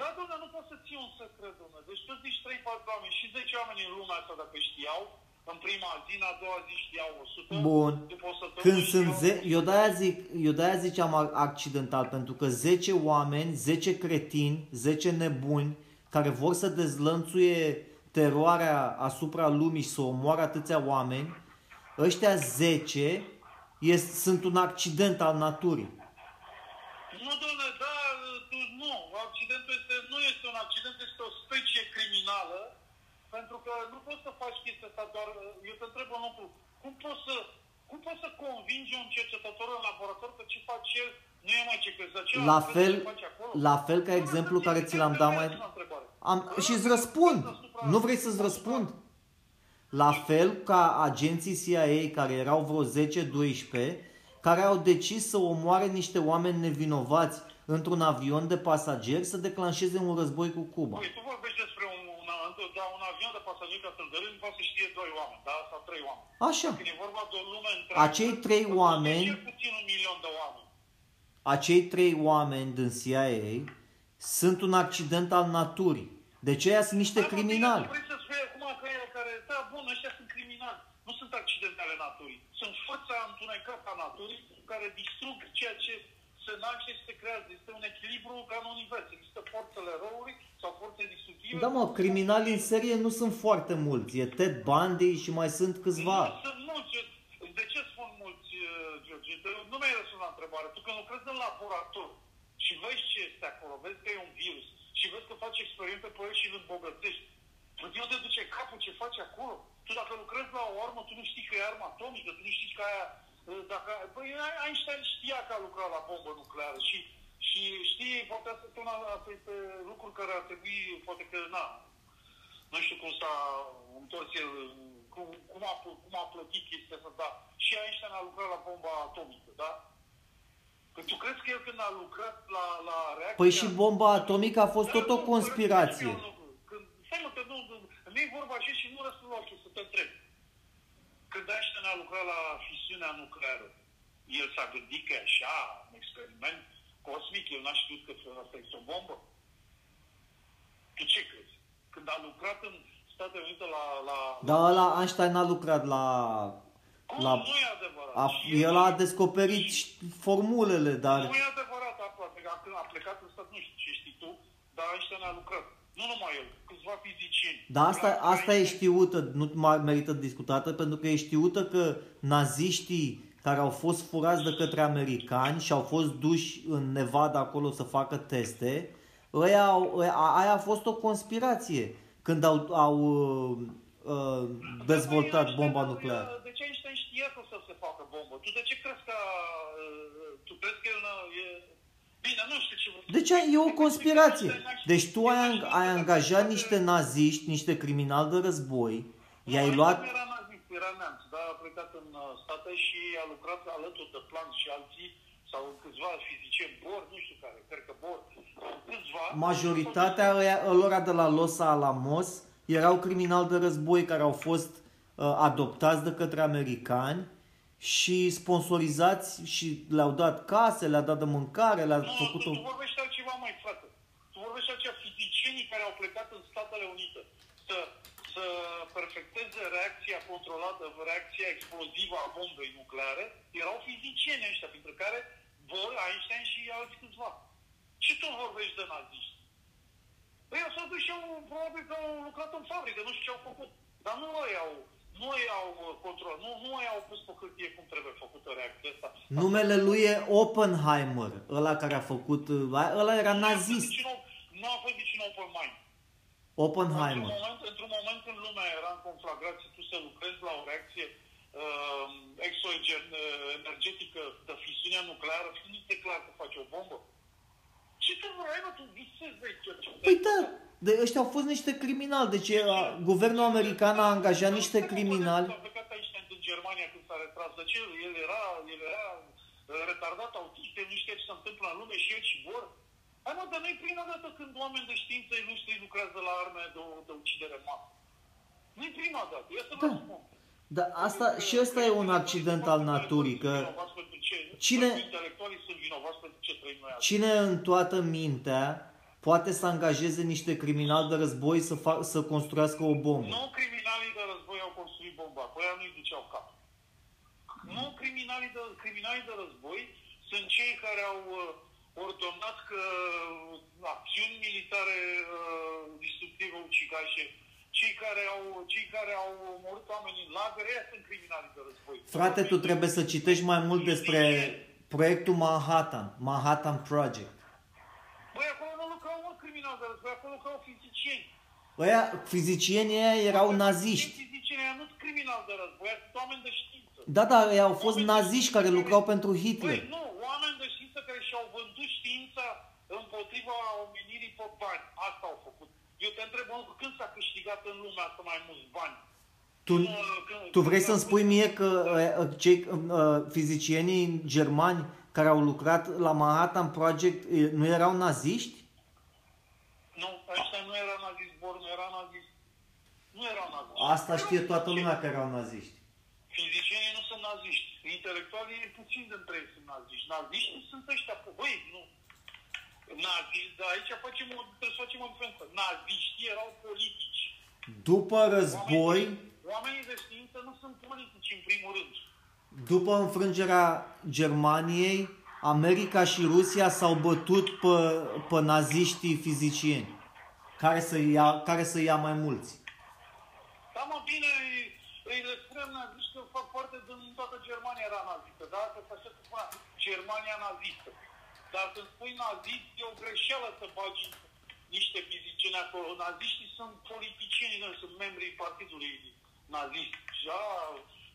Da, domnule, nu poți să ții un secret, domnule. Deci tu zici 3-4 oameni și 10 oameni în lumea asta dacă știau, în prima zi, în a doua zi știau 100. Bun. După o săptămână Când sunt știau ze- eu de-aia zic, eu de-aia ziceam ac- accidental, pentru că 10 oameni, 10 cretini, 10 nebuni care vor să dezlănțuie teroarea asupra lumii și să omoare atâția oameni, ăștia 10 este, sunt un accident al naturii. Nu, domnule, da, tu, nu. Accidentul este, nu este un accident, este o specie criminală, pentru că nu poți să faci chestia asta doar... Eu te întreb un lucru. Cum poți să, cum poți să convingi un cercetător în laborator că ce face el nu e mai ce crezi? Acela La crede fel, ce face acolo? la fel ca Nu, exemplu să care ții- ți l-am dat mai... să-ți fac o întrebare. Am, și îți răspund. Nu vrei să-ți răspund? La fel ca agenții CIA, care erau vreo 10-12, care au decis să omoare niște oameni nevinovați într-un avion de pasageri să declanșeze un război cu Cuba. Păi, tu vorbești despre un, un, da, un avion de pasageri ca să-l dărâmi, poate să știe doi oameni, da? Sau trei oameni. Așa. Când e vorba de o lume întreagă... Acei trei poate să oameni- fie Cel puțin un milion de oameni. Acei trei oameni din CIA sunt un accident al naturii. Deci ăia sunt niște Da, mă, bine, criminali. tu Vrei să spui acum că ăia care, da, bun, ăștia sunt criminali. Nu sunt accidente ale naturii. Sunt forța întunecată a naturii care distrug ceea ce se naște și se creează. Este un echilibru ca în univers. Există forțele răului sau forțe distructive. Da, mă, criminali în serie nu sunt foarte mulți. E Ted Bundy și mai sunt câțiva. Nu sunt mulți. De ce spun mulți, uh, George? De- Nu mi-ai răspuns la întrebare. Tu când lucrezi în laborator și vezi ce este acolo, vezi că e un virus și vezi că faci experimente pe el și îl îmbogățești, tu de unde duce capul ce faci acolo? Tu dacă lucrezi la o armă, tu nu știi că e armă atomică, tu nu știi că aia... uh, Dacă, băi, Einstein știa că a lucrat la bombă nucleară și, și știi, poate asta este una dintre lucruri care ar trebui, poate că, na, nu știu cum s-a întors el, cum, cum, a, cum a plătit chestia asta, dar și Einstein a lucrat la bomba atomică, da? Că tu crezi că el când a lucrat la, la reacția... Păi și bomba atomică a fost Da, tot o nu, conspirație. spune-mi un lucru. Când, stai mă, că nu, nu, nu e vorba așa și nu răspund la ochii să te întreb. Când Einstein a lucrat la fisiunea nucleară, el s-a gândit că e așa, un experiment cosmic, el n-a știut că asta este o bombă? Tu ce crezi? Când a lucrat în Statele Unite la... la Dar ăla Einstein a lucrat la... Cum la nu e adevărat? A, el a descoperit formulele, dar... Nu e adevărat, a, când a plecat în stat, nu știu ce știi tu, dar Einstein a lucrat. Nu numai el, câțiva fizicieni. Dar asta, asta e știută, nu mai merită discutată, pentru că e știută că naziștii care au fost furați de către americani și au fost duși în Nevada acolo să facă teste, aia, aia a fost o conspirație când au, au uh, dezvoltat bomba nucleară. De ce Einstein știa că o să se facă bombă? Tu de ce crezi că, uh, tu crezi că el e... Bine, nu știu ce... Deci e o conspirație. Deci tu ai, ai angajat niște naziști, niște criminali de război, i-ai luat... Era nazist, era neamț, dar a plecat în uh, state și a lucrat alături de plan și alții sau câțiva fizicieni, Bor, nu știu care, cred că Bor, câțiva... Majoritatea lor de la Los Alamos erau criminali de război care au fost uh, adoptați de către americani și sponsorizați și le-au dat case, le-au dat de mâncare, le-au nu, făcut... Tu, tu vorbești altceva mai, frate. Tu vorbești aceia fizicienii care au plecat în Statele Unite să, să perfecteze reacția controlată, reacția explozivă a bombei nucleare, erau fizicieni ăștia, printre care Bohr, Einstein și alți câțiva. Și tu vorbești de naziști. Păi eu s-au dus și au, probabil că au lucrat în fabrică, nu știu ce au făcut. Dar nu ei au, nu ei au uh, control, nu, nu ei au pus pe hârtie cum trebuie făcută reacția asta. Numele lui e Oppenheimer, ăla care a făcut, uh, ăla era nazist. Nu a fost niciun open mind. Oppenheimer. Într-un moment, într-un moment când lumea era în conflagrație, tu să lucrezi la o reacție uh, exoenergetică de fisiunea nucleară, fiind nu clar că faci o bombă. Ce tu vrei, mă, tu visezi de ce? Păi da, de ăștia au fost niște criminali. Deci a, guvernul american a angajat niște criminali. A plecat aici în Germania când s-a retras. De ce? El era, el era retardat autist, el nu știe ce se întâmplă în lume și el și vor. Hai mă, dar nu prima dată când oameni de știință ilustri lucrează la arme de, de ucidere masă. Nu-i prima dată, ia să vă Da. spun. Da, asta, și ăsta e un accident al naturii, că Cine- Cine... Intelectualii sunt vinovați pentru ce trăim noi azi. cine în toată mintea poate să angajeze niște criminali de război să, fac, să construiască o bombă? Nu criminalii de război au construit bomba, cu aia nu-i duceau cap. Nu criminalii de, criminalii de război sunt cei care au uh, ordonat că uh, acțiuni militare uh, destructive ucigașe, cei care au, cei care au omorât oameni în lagăre, ăia sunt criminalii de război. Frate, tu trebuie să citești mai mult despre proiectul Manhattan, Manhattan Project. Băi, acolo nu lucrau mă criminali de război, acolo lucrau fizicieni. Ăia, fizicienii ăia erau naziști. Fizicieni ăia nu sunt criminali de război, ăia sunt oameni de știință. Da, da, ei au fost naziști care lucrau pentru Hitler. Băi, nu, oameni de știință care și-au vândut știința împotriva omenirii pe bani. Asta au făcut. Eu te întreb, mă, când s-a câștigat în lumea asta mai mulți bani? Tu, tu vrei să-mi spui mie că uh, cei uh, fizicienii germani care au lucrat la Manhattan Project uh, nu erau naziști? Nu, ăștia nu era nazist, Bor nu era nazist. Nu era nazist. Asta știe toată lumea că erau naziști. Fizicienii nu sunt naziști. Intelectualii puțin dintre ei sunt naziști. Naziștii sunt ăștia, băi, nu. Naziști, dar aici facem o, trebuie să facem o diferență. Naziștii erau politici. După război, Oamenii de știință nu sunt politici, în primul rând. după înfrângerea Germaniei, America și Rusia s-au bătut pe, pe naziștii fizicieni, care să ia, care să ia mai mulți. Da, mă, bine, îi, îi le spunem naziști că fac parte din toată Germania era nazistă, da? Asta așa se spunea, Germania nazistă. Dar când spui nazist, e o greșeală să bagi niște fizicieni acolo. Naziștii sunt politicieni, nu sunt membrii partidului nazist. Ja,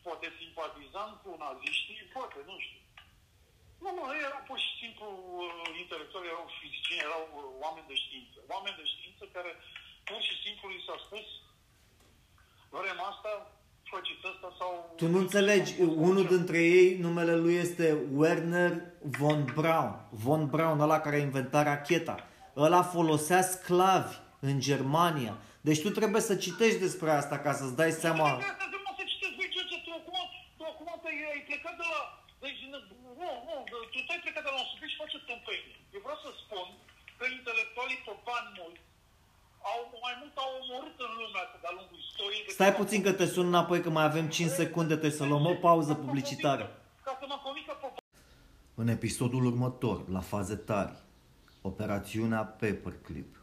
poate simpatizant cu naziștii, poate, nu știu. Nu, mă, ei erau pur și simplu uh, intelectuali, erau fizicieni, erau uh, oameni de știință. Oameni de știință care pur și simplu li s-a spus vrem asta, faceți asta sau... Tu nu înțelegi, unul dintre ei, numele lui este Werner von Braun. Von Braun, ăla care a inventat racheta. Ăla folosea sclavi în Germania. Deci tu trebuie să citești despre asta ca să-ți dai seama. Nu, nu, să citesc, băi, George, tu acum, tu acum te, ai plecat de la... Deci, nu, nu, nu, tu te-ai plecat de la un subiect și faci o tâmpenie. Eu vreau să spun că intelectualii pe bani mulți au, mai mult au omorât în lumea asta de-a lungul istoriei. Stai puțin că te sun înapoi că mai avem 5 secunde, trebuie să luăm o pauză publicitară. Ca să mă convică pe în episodul următor, la faze tari, operațiunea Paperclip.